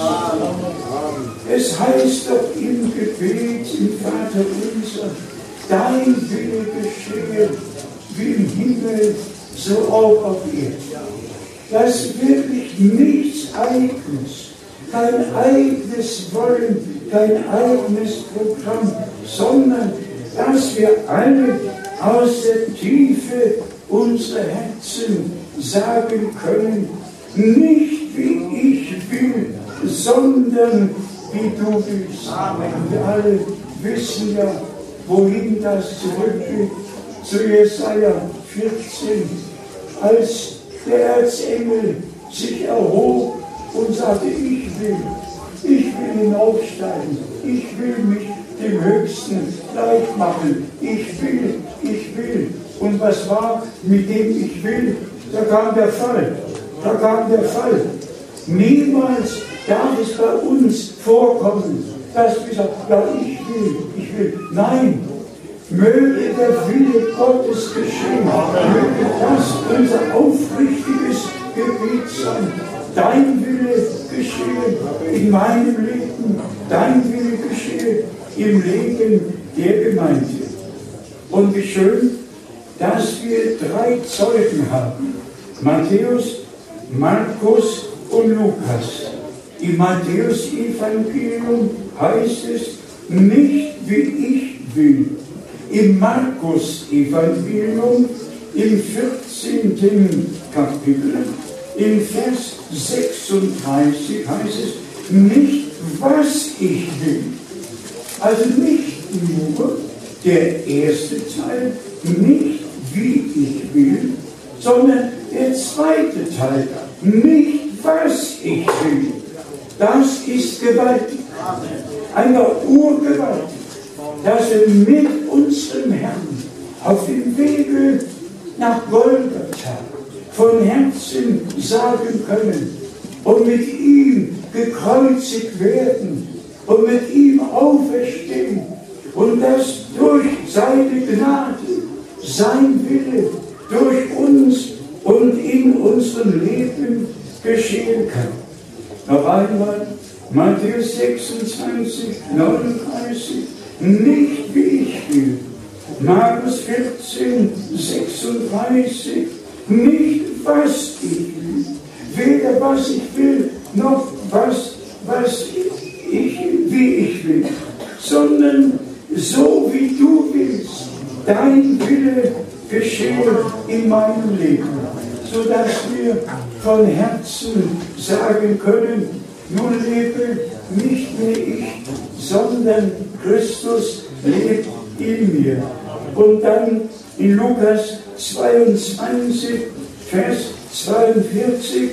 Es heißt doch im Gebet, im Vater unser, dein Wille geschehe, wie im Himmel, so auch auf Erden. Dass wirklich nichts Eigenes, kein eigenes Wollen, kein eigenes Programm, sondern dass wir alle aus der Tiefe unserer Herzen sagen können, nicht wie ich will, sondern wie du willst. Amen. Wir alle wissen ja, wohin das zurückgeht. Zu Jesaja 14, als der Erzengel sich erhob und sagte, ich will, ich will hinaufsteigen, ich will mich dem Höchsten gleich machen, ich will, ich will. Und was war mit dem ich will? Da kam der Fall. Da kam der Fall. Niemals darf es bei uns vorkommen, dass wir sagen, ja, ich will, ich will. Nein, möge der Wille Gottes geschehen. Möge das unser aufrichtiges Gebet sein. Dein Wille geschehe in meinem Leben, dein Wille geschehe im Leben der Gemeinde. Und wie schön, dass wir drei Zeugen haben. Matthäus, Markus und Lukas. Im Matthäus-Evangelium heißt es, nicht wie ich will. Im Markus-Evangelium im 14. Kapitel, im Vers 36 heißt es, nicht was ich will. Also nicht nur der erste Teil, nicht wie ich will, sondern der zweite Teil, nicht was ich will. Das ist gewaltig. Eine Urgewalt, dass wir mit unserem Herrn auf dem Wege nach Golgatha von Herzen sagen können und mit ihm gekreuzigt werden und mit ihm auferstehen und das durch seine Gnade, sein Wille durch uns und in unserem Leben geschehen kann. Noch einmal, Matthäus 26, 39, nicht wie ich will. Markus 14, 36, nicht was ich will. Weder was ich will, noch was, was ich, wie ich will, sondern so wie du willst. Dein Wille geschehe in meinem Leben, sodass wir von Herzen sagen können, nun lebe nicht mehr ich, sondern Christus lebt in mir. Und dann in Lukas 22, Vers 42,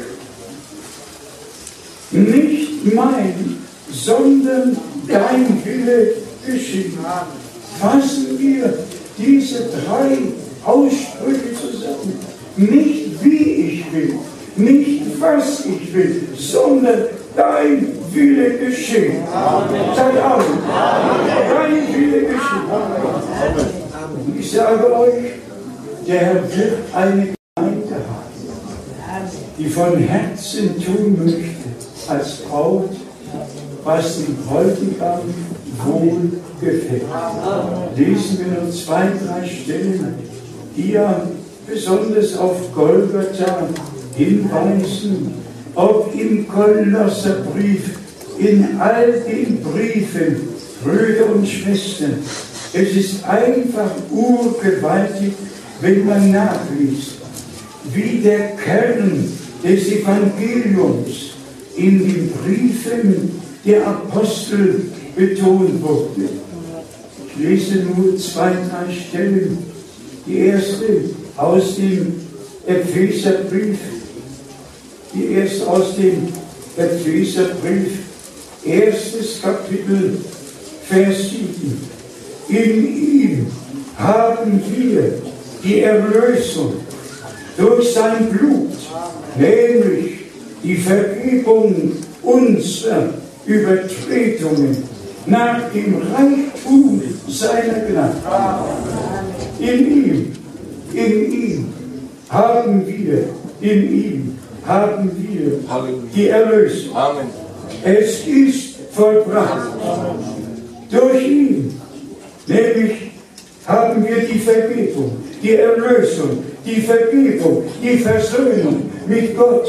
nicht mein, sondern dein Wille geschehen. Fassen wir diese drei Aussprüche zusammen. Nicht wie ich will, nicht was ich will, sondern dein Wille geschehen. Sag Amen. Dein Wille geschehen. Ich sage euch, der Herr wird eine Gemeinde haben, die von Herzen tun möchte, als Braut, was dem Bräutigam wohl gefällt. Lesen wir nur zwei, drei Stellen, die ja besonders auf Golgatha hinweisen, ob im Kolosserbrief, in all den Briefen, Brüder und Schwestern. Es ist einfach urgewaltig, wenn man nachliest, wie der Kern des Evangeliums in den Briefen der Apostel betont wurde. Ich lese nur zwei, drei Stellen. Die erste aus dem Epheserbrief, die erste aus dem Epheserbrief, erstes Kapitel, Vers 7. In ihm haben wir die Erlösung durch sein Blut, nämlich die Vergebung unserer Übertretungen nach dem Reichtum seiner Gnade. In ihm, in ihm haben wir, in ihm haben wir die Erlösung. Es ist vollbracht. Durch ihn, nämlich haben wir die Vergebung, die Erlösung, die Vergebung, die Versöhnung mit Gott.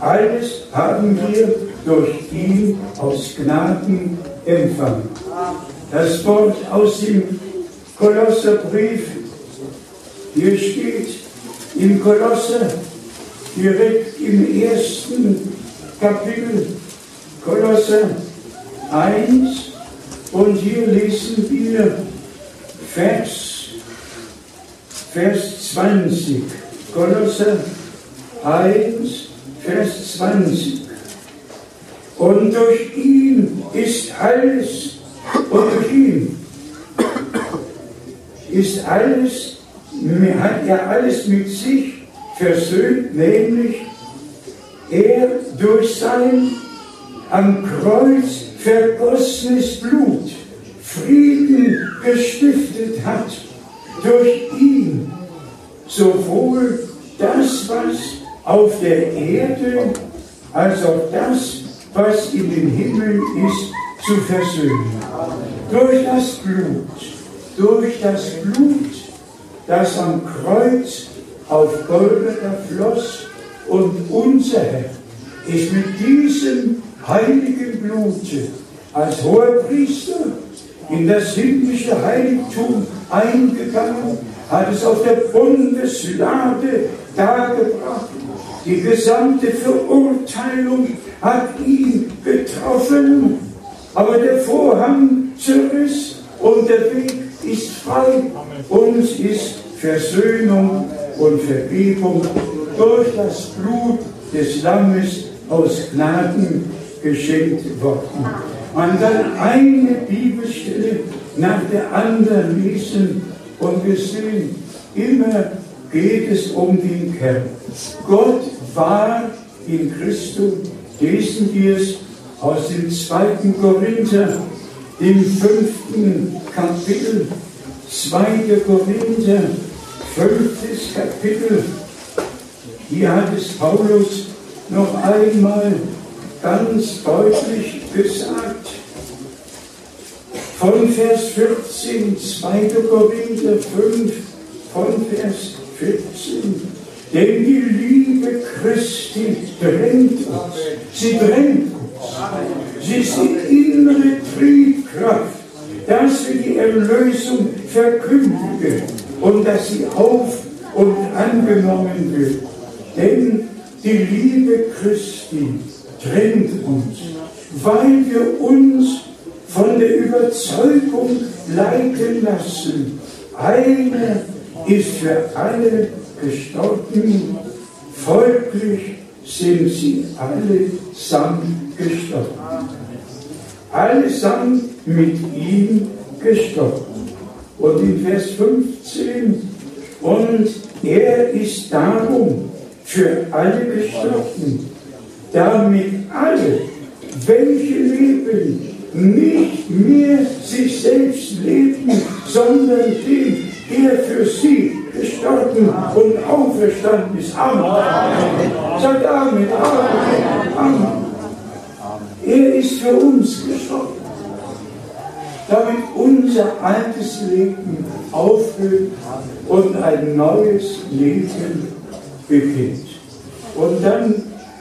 Alles haben wir durch ihn aus Gnaden empfangen. Das Wort aus dem Kolosserbrief, hier steht im Kolosser, direkt im ersten Kapitel, Kolosser 1, und hier lesen wir Vers, Vers 20, Kolosser 1, Vers 20. Und durch ihn ist alles, und durch ihn ist alles, hat er alles mit sich versöhnt, nämlich er durch sein am Kreuz vergossenes Blut Frieden gestiftet hat durch ihn, sowohl das, was auf der Erde, als auch das, was in den Himmeln ist, zu versöhnen. durch das Blut, durch das Blut, das am Kreuz auf Golgatha floss und unser Herr ist mit diesem heiligen Blute als hoher Priester in das himmlische Heiligtum eingegangen, hat es auf der Bundeslade dargebracht. Die gesamte Verurteilung hat ihn getroffen, aber der Vorhang zerriss und der Weg ist frei. Uns ist Versöhnung und Vergebung durch das Blut des Lammes aus Gnaden geschenkt worden. Man kann eine Bibelstelle nach der anderen lesen und wir sehen, immer geht es um den Kern. Gott war in Christus, lesen wir es aus dem zweiten Korinther, im fünften Kapitel, 2. Korinther, fünftes Kapitel. Hier hat es Paulus noch einmal ganz deutlich gesagt. Von Vers 14, 2. Korinther 5, von Vers 14. Denn die Liebe Christi drängt uns. Sie drängt uns. Sie ist die innere Triebkraft, dass wir die Erlösung verkündigen und dass sie auf und angenommen wird. Denn die Liebe Christi drängt uns, weil wir uns von der Überzeugung leiten lassen. Einer ist für alle gestorben, folglich sind sie allesamt gestorben. Allesamt mit ihm gestorben. Und in Vers 15, und er ist darum für alle gestorben, damit alle, welche leben, nicht ist. Amen. Amen. Sagt Amen. Amen. Amen. Er ist für uns gestorben, damit unser altes Leben aufhört und ein neues Leben beginnt. Und dann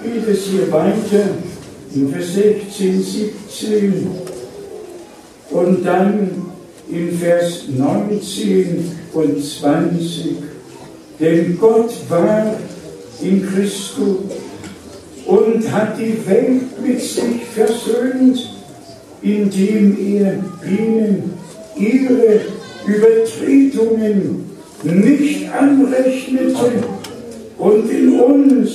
geht es hier weiter in Vers 16, 17 und dann in Vers 19 und 20. Denn Gott war in Christus und hat die Welt mit sich versöhnt, indem er ihnen ihre Übertretungen nicht anrechnete und in uns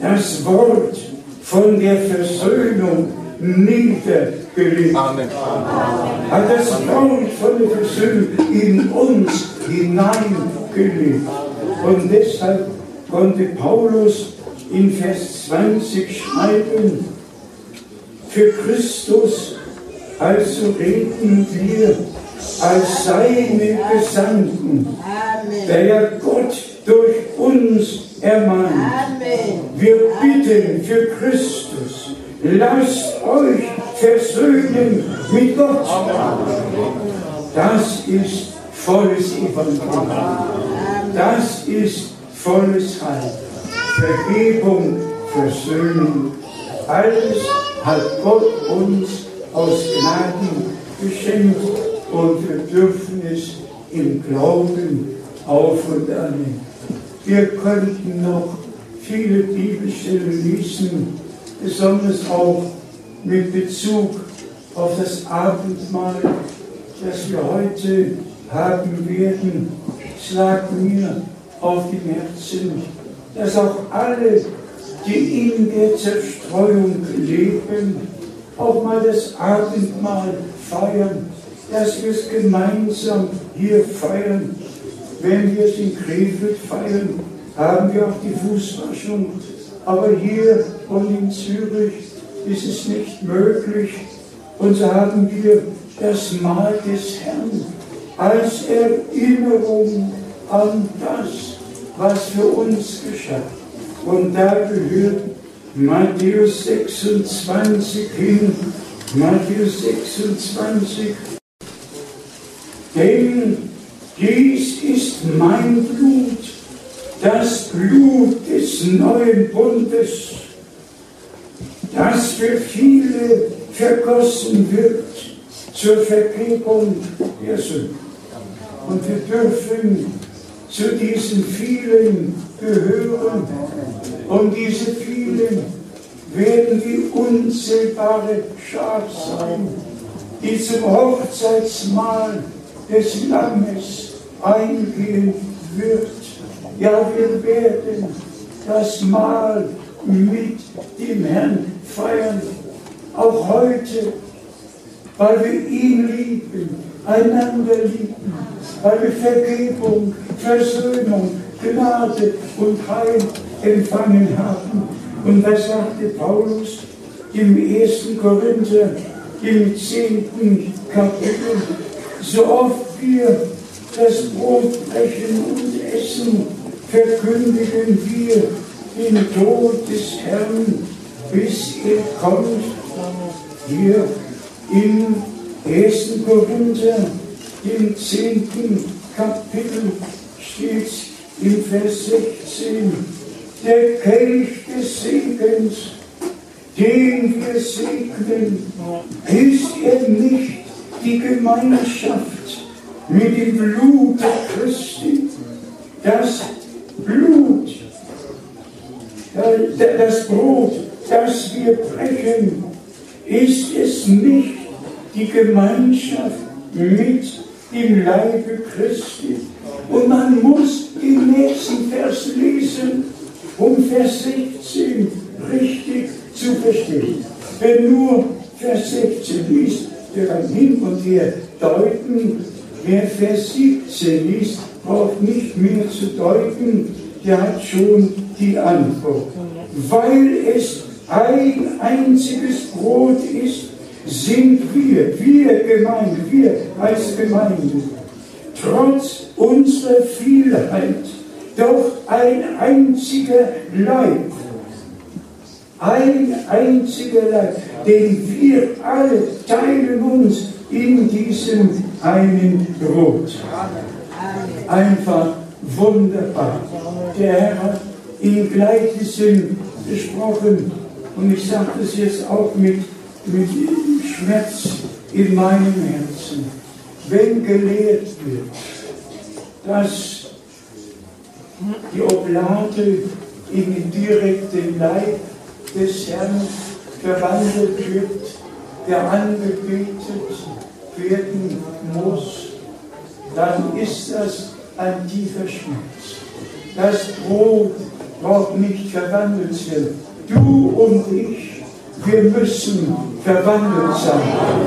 das Wort von der Versöhnung niedergelegt. Amen. Hat das Wort von der Versöhnung in uns hineingelegt. Und deshalb konnte Paulus in Vers 20 schreiben, für Christus also reden wir als seine Gesandten, der ja Gott durch uns ermahnt. Wir bitten für Christus, lasst euch versöhnen mit Gott. Das ist volles Evangelium. Das ist volles Heil. Vergebung, Versöhnung. Alles hat Gott uns aus Gnaden geschenkt und wir dürfen es im Glauben auf und annehmen. Wir könnten noch viele Bibelstellen lesen, besonders auch mit Bezug auf das Abendmahl, das wir heute haben werden. Es lag mir auf dem Herzen, dass auch alle, die in der Zerstreuung leben, auch mal das Abendmahl feiern, dass wir es gemeinsam hier feiern wenn wir es in Krefeld feiern, haben wir auch die Fußwaschung. Aber hier und in Zürich ist es nicht möglich. Und so haben wir das Mahl des Herrn als Erinnerung an das, was für uns geschah. Und da gehört Matthäus 26 hin, Matthäus 26, Denn dies ist mein Blut, das Blut des neuen Bundes, das für viele vergossen wird zur Vergebung der Sünden. Und wir dürfen zu diesen vielen gehören. Und diese vielen werden die unzählbare Schar sein, die zum Hochzeitsmahl des Lammes eingehen wird. Ja, wir werden das Mahl mit dem Herrn feiern, auch heute, weil wir ihn lieben, einander lieben, wir Vergebung, Versöhnung, Gnade und Heil empfangen haben. Und was sagte Paulus im 1. Korinther, im 10. Kapitel? So oft wir das Brot brechen und essen, verkündigen wir den Tod des Herrn, bis er kommt. Hier im 1. Korinther, im 10. Kapitel, steht im Vers 16, der Kelch des Segens, den wir segnen, ist er nicht die Gemeinschaft mit dem Blut Christi, das Blut, das Brot, das wir brechen, ist es nicht die Gemeinschaft mit dem Leibe Christi. Und man muss den nächsten Vers lesen, um Vers 16 richtig zu verstehen. Wer nur Vers 16 liest, der kann hin und her deuten. Wer Vers 17 liest, braucht nicht mehr zu deuten, der hat schon die Antwort. Weil es ein einziges Brot ist, sind wir, wir Gemeinde, wir als Gemeinde, trotz unserer Vielheit, doch ein einziger Leib. Ein einziger Leib, denn wir alle teilen uns in diesem einen Brot. Einfach wunderbar. Der Herr hat in Gleichnissen gesprochen und ich sage das jetzt auch mit, mit Schmerz in meinem Herzen. Wenn gelehrt wird, dass die Oblate in den direkten Leib des Herrn verwandelt wird, der angebetet werden muss, dann ist das ein tiefer Schmerz. Das Brot braucht nicht verwandelt werden. Du und ich, wir müssen verwandelt sein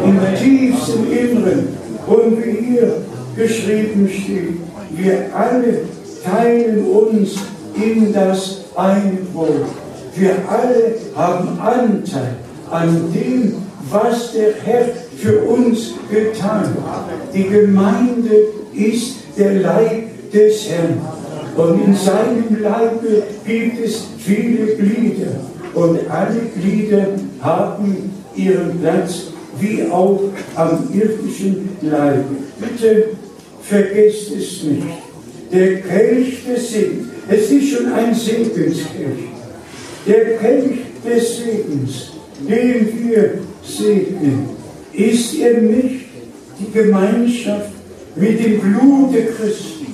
im tiefsten Inneren. Und wie hier geschrieben steht, wir alle teilen uns in das eine. Wir alle haben Anteil an dem, was der Herr für uns getan hat. Die Gemeinde ist der Leib des Herrn. Und in seinem Leibe gibt es viele Glieder. Und alle Glieder haben ihren Platz, wie auch am irdischen Leibe. Bitte vergesst es nicht. Der Kelch des Segens, es ist schon ein Segenskelch. Der Kelch des Segens, den wir segnen, ist er nicht die Gemeinschaft mit dem Blute Christi,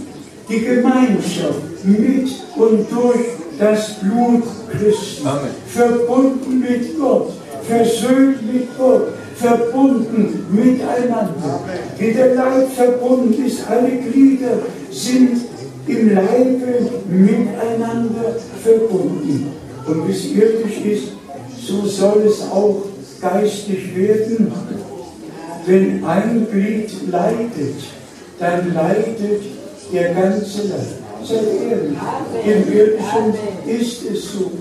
die Gemeinschaft mit und durch das Blut Christi, Amen. verbunden mit Gott, versöhnt mit Gott, verbunden miteinander. Wie der Leib verbunden ist, alle Glieder sind im Leibe miteinander verbunden. Und wie es irdisch ist, so soll es auch geistig werden. Wenn ein Glied leidet, dann leidet der ganze Leib. Ehrlich, im Irdischen ist es so.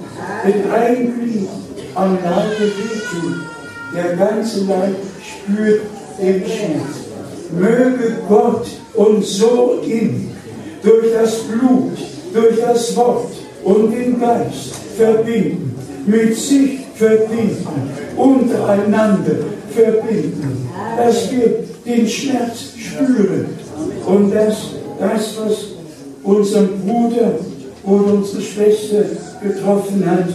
Wenn ein Glied am Leibe wehtut, der ganze Leib spürt den Schmerz. Möge Gott uns so in, durch das Blut, durch das Wort und den Geist verbinden, mit sich verbinden, untereinander verbinden, dass wir den Schmerz spüren und dass das, was unseren Bruder oder unsere Schwester getroffen hat,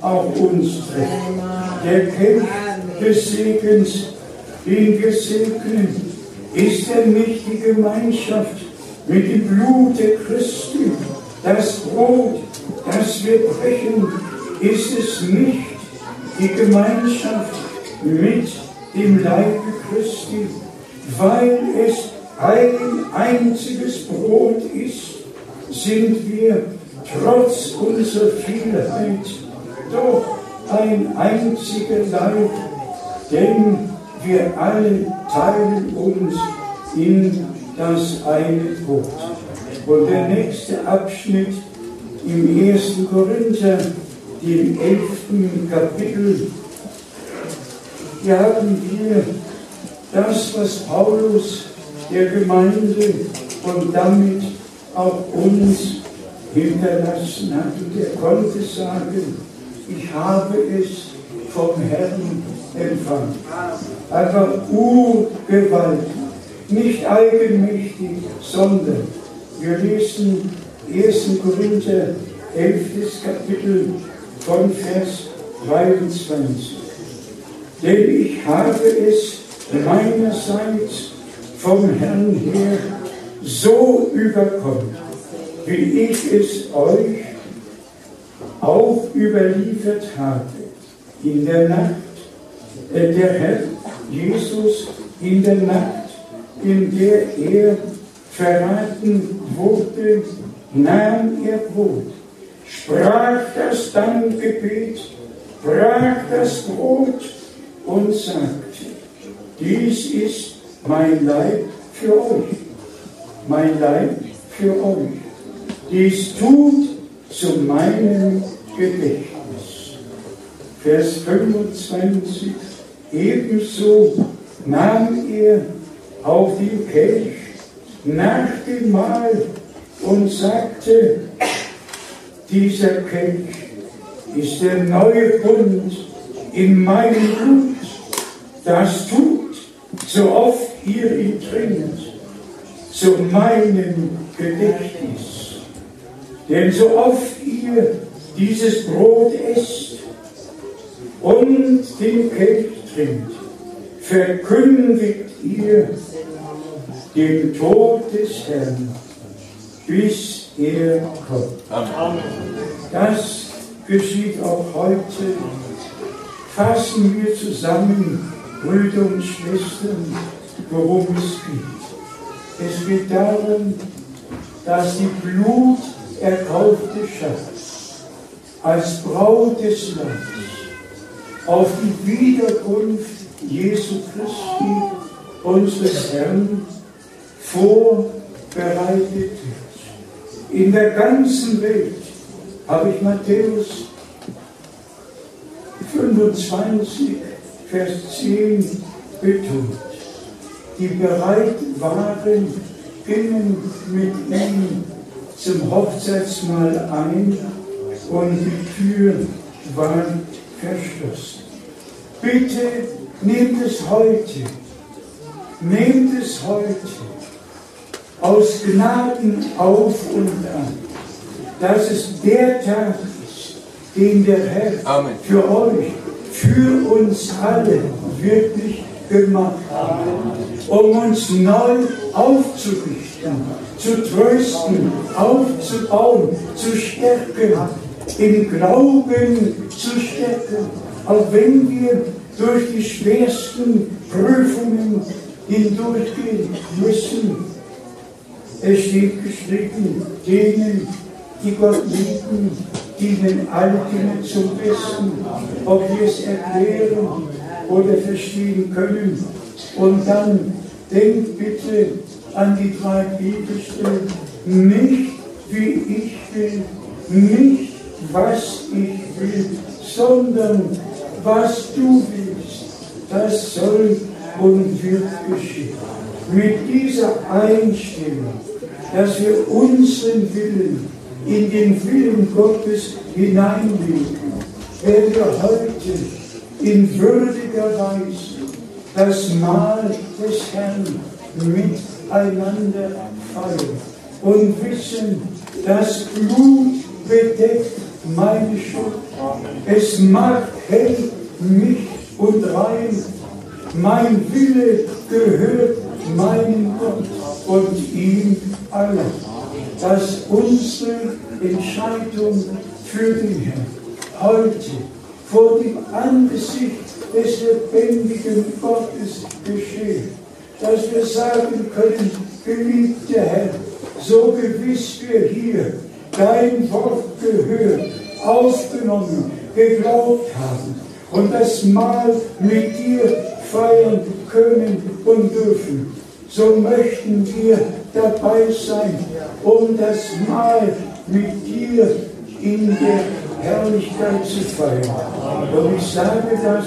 auch uns trifft. Der Kelch des Segens, den wir segnen, ist er nicht die Gemeinschaft mit dem Blut der Christi. Das Brot, das wir brechen, ist es nicht die Gemeinschaft mit dem Leibe Christi, weil es ein einziges Brot ist, sind wir trotz unserer Vielheit doch ein einziger Leib, denn wir alle teilen uns in das eine Brot. Und der nächste Abschnitt im 1. Korinther, dem 11. Kapitel, hier haben wir das, was Paulus der Gemeinde und damit auch uns hinterlassen hat. Und er konnte sagen, ich habe es vom Herrn empfangen. Einfach Urgewalt, nicht eigenmächtig, sondern wir lesen 1. Korinther 11. Kapitel von Vers 23. Denn ich habe es meinerseits vom Herrn her so überkommen, wie ich es euch auch überliefert habe. In der Nacht, äh, der Herr Jesus in der Nacht, in der er verraten wurde, nahm er Brot, sprach das Dankgebet, brach das Brot und sagte, dies ist mein Leib für euch, mein Leib für euch. Dies tut zu meinem Gedächtnis. Vers 25, ebenso nahm er auf den Kelch nach dem Mahl und sagte, dieser Kelch ist der neue Bund in meinem Blut. Das tut, so oft ihr ihn trinkt, zu meinem Gedächtnis. Denn so oft ihr dieses Brot esst und den Kelch trinkt, verkündigt ihr den Tod des Herrn, bis er kommt. Amen. Das geschieht auch heute. Fassen wir zusammen, Brüder und Schwestern, worum es geht. Es geht darum, dass die Blut erkaufte Schatz als Braut des Lammes auf die Wiederkunft Jesu Christi, unseres Herrn, vorbereitet wird. In der ganzen Welt habe ich Matthäus 25, Vers 10 betont. Die bereit waren, gingen mit ihm zum Hochzeitsmahl ein und die Tür war verschlossen. Bitte nehmt es heute, nehmt es heute aus Gnaden auf und an, dass es der Tag ist, den der Herr Amen. für euch, für uns alle wirklich gemacht hat, um uns neu aufzurichten, zu trösten, aufzubauen, zu stärken, im Glauben zu stärken, auch wenn wir durch die schwersten Prüfungen hindurchgehen müssen. Es steht geschrieben, denen, die Gott lieben, dienen alle Dinge zum Besten, ob wir es erklären oder verstehen können. Und dann denkt bitte an die drei Bibelstellen, nicht wie ich will, nicht was ich will, sondern was du willst, das soll und wird geschehen. Mit dieser Einstellung, dass wir unseren Willen in den Willen Gottes hineinlegen, werden wir heute in würdiger Weise das Mahl des Herrn miteinander feiern und wissen, das Blut bedeckt meine Schuld. Es macht hell mich und rein. Mein Wille gehört meinem Gott und ihm allein. Dass unsere Entscheidung für den Herrn heute vor dem Angesicht des lebendigen Gottes geschehen. Dass wir sagen können, geliebter Herr, so gewiss wir hier dein Wort gehört, aufgenommen, geglaubt haben und das Mahl mit dir feiern können und dürfen, so möchten wir dabei sein, um das Mahl mit dir in der Herrlichkeit zu feiern. Und ich sage das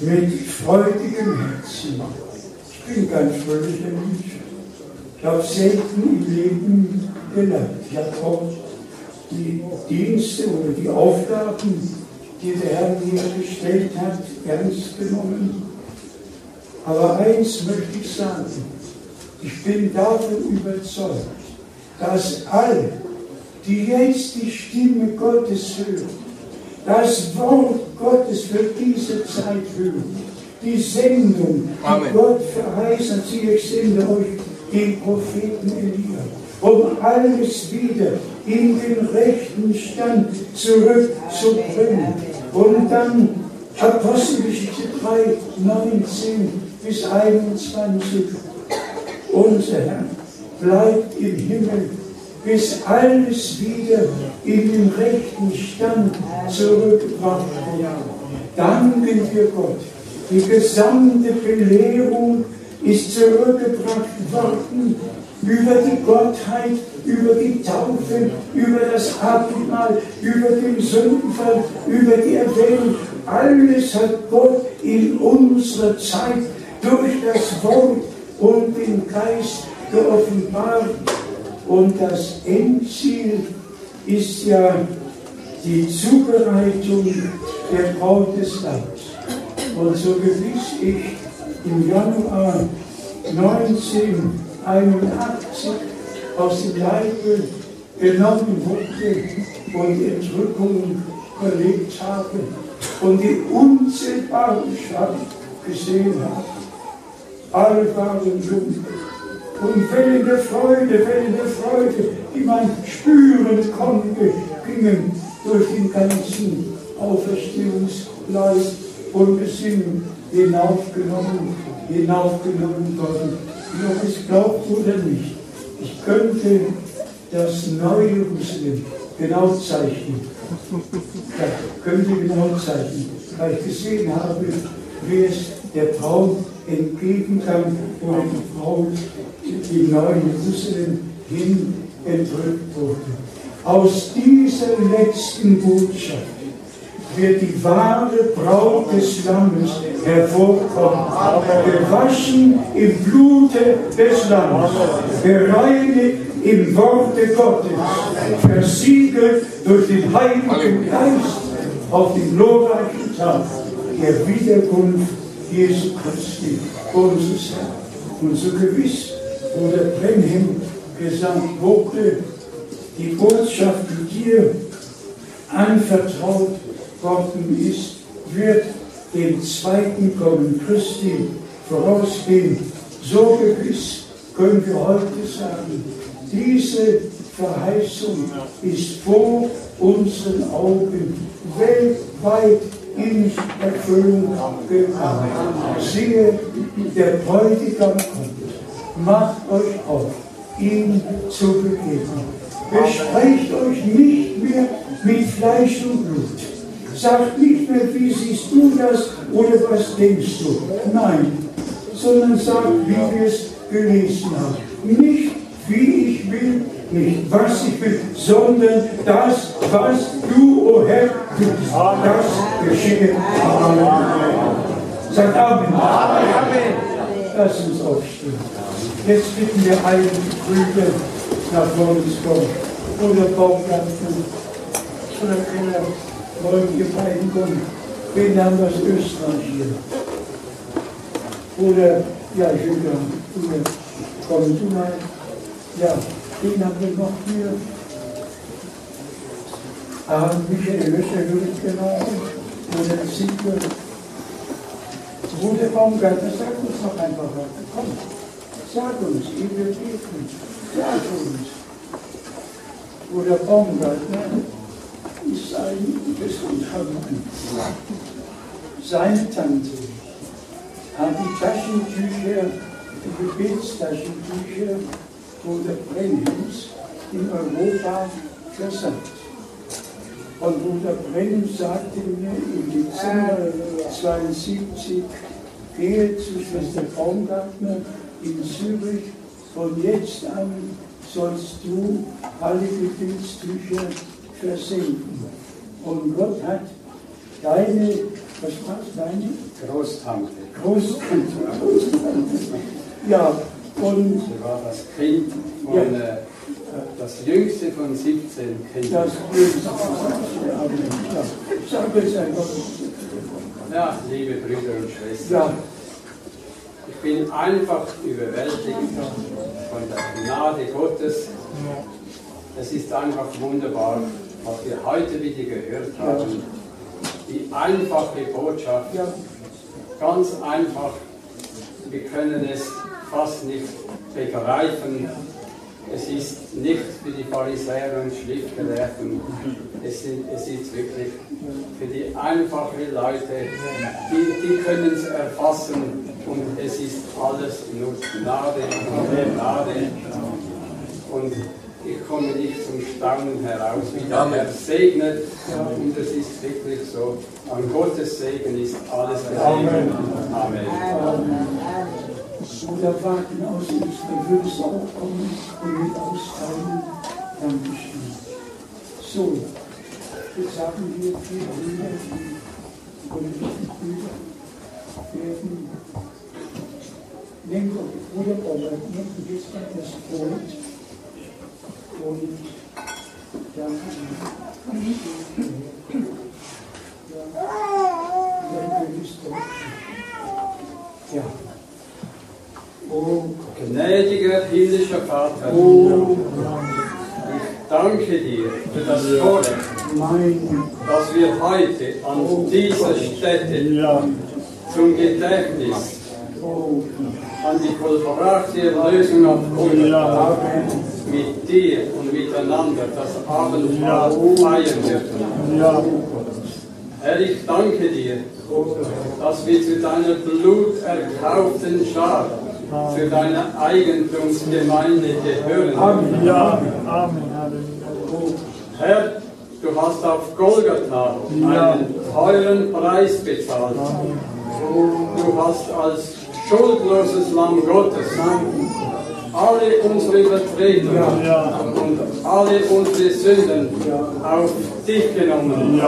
mit freudigem Herzen. Ich bin ganz fröhlicher Mensch. Ich habe selten im Leben gelernt. Ich habe auch die Dienste oder die Aufgaben, die der Herr mir gestellt hat, ernst genommen. Aber eins möchte ich sagen. Ich bin davon überzeugt, dass alle, die jetzt die Stimme Gottes hören, das Wort Gottes für diese Zeit hören, die Sendung, die Amen. Gott verheißen, sie, ich sende euch den Propheten Elia, um alles wieder in den rechten Stand zurückzubringen. Und dann Apostelgeschichte 3, 19 bis 21. Unser Herr bleibt im Himmel, bis alles wieder in den rechten Stand zurückgebracht wird. Danken wir Gott. Die gesamte Belehrung ist zurückgebracht worden über die Gottheit, über die Taufe, über das Abendmahl, über den Sündenfall, über die Erwählung. Alles hat Gott in unserer Zeit durch das Wort und den Geist geoffenbart. Und das Endziel ist ja die Zubereitung der Braut des Lamms. Und so gewiss ich im Januar 1981 aus dem Leibe genommen wurde und Entrückungen erlebt habe und die unzählbaren Schatten gesehen habe. Alle waren jung und Wellen der Freude, Wellen der Freude, die man spüren konnte, gingen durch den ganzen Auferstehungsleib und Gesinnung hinaufgenommen, hinaufgenommen worden. Ob es glaubt oder nicht, ich könnte das neue Jerusalem genau zeichnen. Ja, könnte genau zeichnen, weil ich gesehen habe, wie es der Traum entgegenkam, wo die Frau die neue Jerusalem hin entrückt wurde. Aus dieser letzten Botschaft wird die wahre Braut des Lammes hervorkommen, gewaschen im Blute des Lammes, gereinigt im Worte Gottes, versiegelt durch den Heiligen Geist auf den glorreichen Tag der Wiederkunft Jesu Christi, unseres Herrn. Und so gewiss, der Brenhem gesandt wurde, die Botschaft, die dir anvertraut worden ist, wird dem zweiten Kommen Christi vorausgehen. So gewiss können wir heute sagen, diese Verheißung ist vor unseren Augen weltweit in Erfüllung gekommen. Siehe, der Bräutigam kommt. Macht euch auf, ihm zu begegnen. Besprecht euch nicht mehr mit Fleisch und Blut. Sagt nicht mehr, wie siehst du das oder was denkst du. Nein, sondern sagt, wie wir es gelesen haben. Nicht, wie ich will, nicht was ich will, sondern das, was du, o oh Herr, tust. Das geschehe. Amen. Sagt Amen. Amen. Lass uns aufstehen. Jetzt bitten wir allen Brüder nach vorne zu kommen. Oder Baumgarten, oder Keller, wollen wir beiden kommen. Wen haben das Österreich hier? Oder, ja, Julia, Julia, komm du mal. Ja, den haben wir noch hier. Ah, Michael Löscher würde ich genau. Oder Siegel. Bruder Baumgartner, sag uns noch einfach. Komm, sag uns, ihr wir beten. Sag uns. Bruder Baumgartner ist ein Gesundheitsmann. Seine Tante hat die Taschentücher, die Gebetstaschentücher Bruder Brennims in Europa versandt. Und Bruder Brennim sagte mir im Dezember 72, gehe zu Schwester Baumgartner in Zürich, von jetzt an sollst du alle Gebetstücher versenden. Und Gott hat deine, was war es, deine? Großtante. Großtante. Großtante. Ja, und Sie war das Kind von, Ja. äh, das jüngste von 17 das Kindern. Böse. Ja, sag es einfach. Ja, liebe Brüder und Schwestern, Ja, bin einfach überwältigt von der Gnade Gottes. Es ist einfach wunderbar, was wir heute wieder gehört haben. Die einfache Botschaft, ganz einfach. Wir können es fast nicht begreifen. Es ist nicht für die Pharisäer und Schriftgelehrten. Es, sind, es ist wirklich für die einfachen Leute, die, die können es erfassen und es ist alles nur Gnade Gnade. Und ich komme nicht zum Staunen heraus, wie der Herr segnet. Und es ist wirklich so, an Gottes Segen ist alles gesegnet. Amen. Bruder Wagen aus Österreich, würdest du auch kommen und mit austeilen? Dankeschön. So, jetzt haben wir vier Brüder, die politischen Brüder werden. Doch Bruder Bauer, nehmt jetzt mal das Brot und dann. Ja, dann. Oh, Gnädiger himmlischer Vater, oh, ich danke dir für das mein dass wir heute an dieser Stätte zum Gedächtnis an die vollbrachte Erlösung auf Golgatha Amen. mit dir und miteinander das Abendmahl feiern dürfen. Herr, ich danke dir, dass wir zu deiner bluterkauften Schar, zu deiner Eigentumsgemeinde gehören. Amen. Herr, du hast auf Golgatha einen teuren Preis bezahlt. Du hast als schuldloses Lamm Gottes alle unsere Übertretungen Ja. und alle unsere Sünden auf dich genommen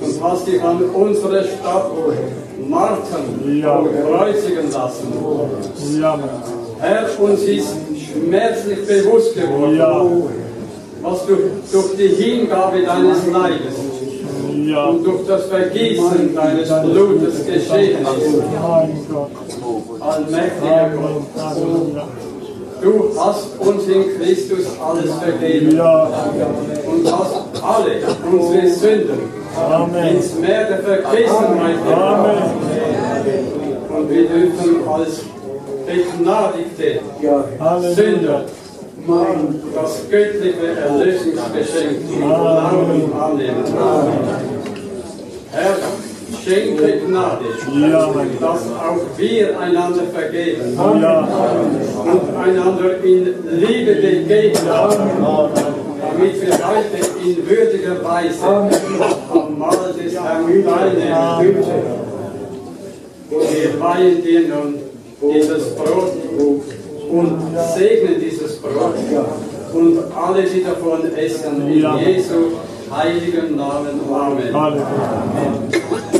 und hast dich an unserer Stadt martern und kreuzigen lassen. Herr, uns ist schmerzlich bewusst geworden. Was du durch die Hingabe deines Leibes ja, und durch das Vergießen deines Blutes geschehen ist. Gott. Allmächtiger Gott, du hast uns in Christus alles vergeben Ja, und hast alle unsere Sünden Amen. ins Meer der Vergessenheit gebracht. Und wir dürfen als begnadigte. Sünder mein das göttliche Erlösungsgeschenk im Glauben annehmen. Herr, schenke Gnade, dass auch wir einander vergeben und einander in Liebe begegnen, damit wir heute in würdiger Weise am Mahl des Herrn teilnehmen. Und wir weihen dir nun dieses Brot und segnen dieses Brot und alle, die davon essen, in. Jesu heiligen Namen. Amen. Halleluja.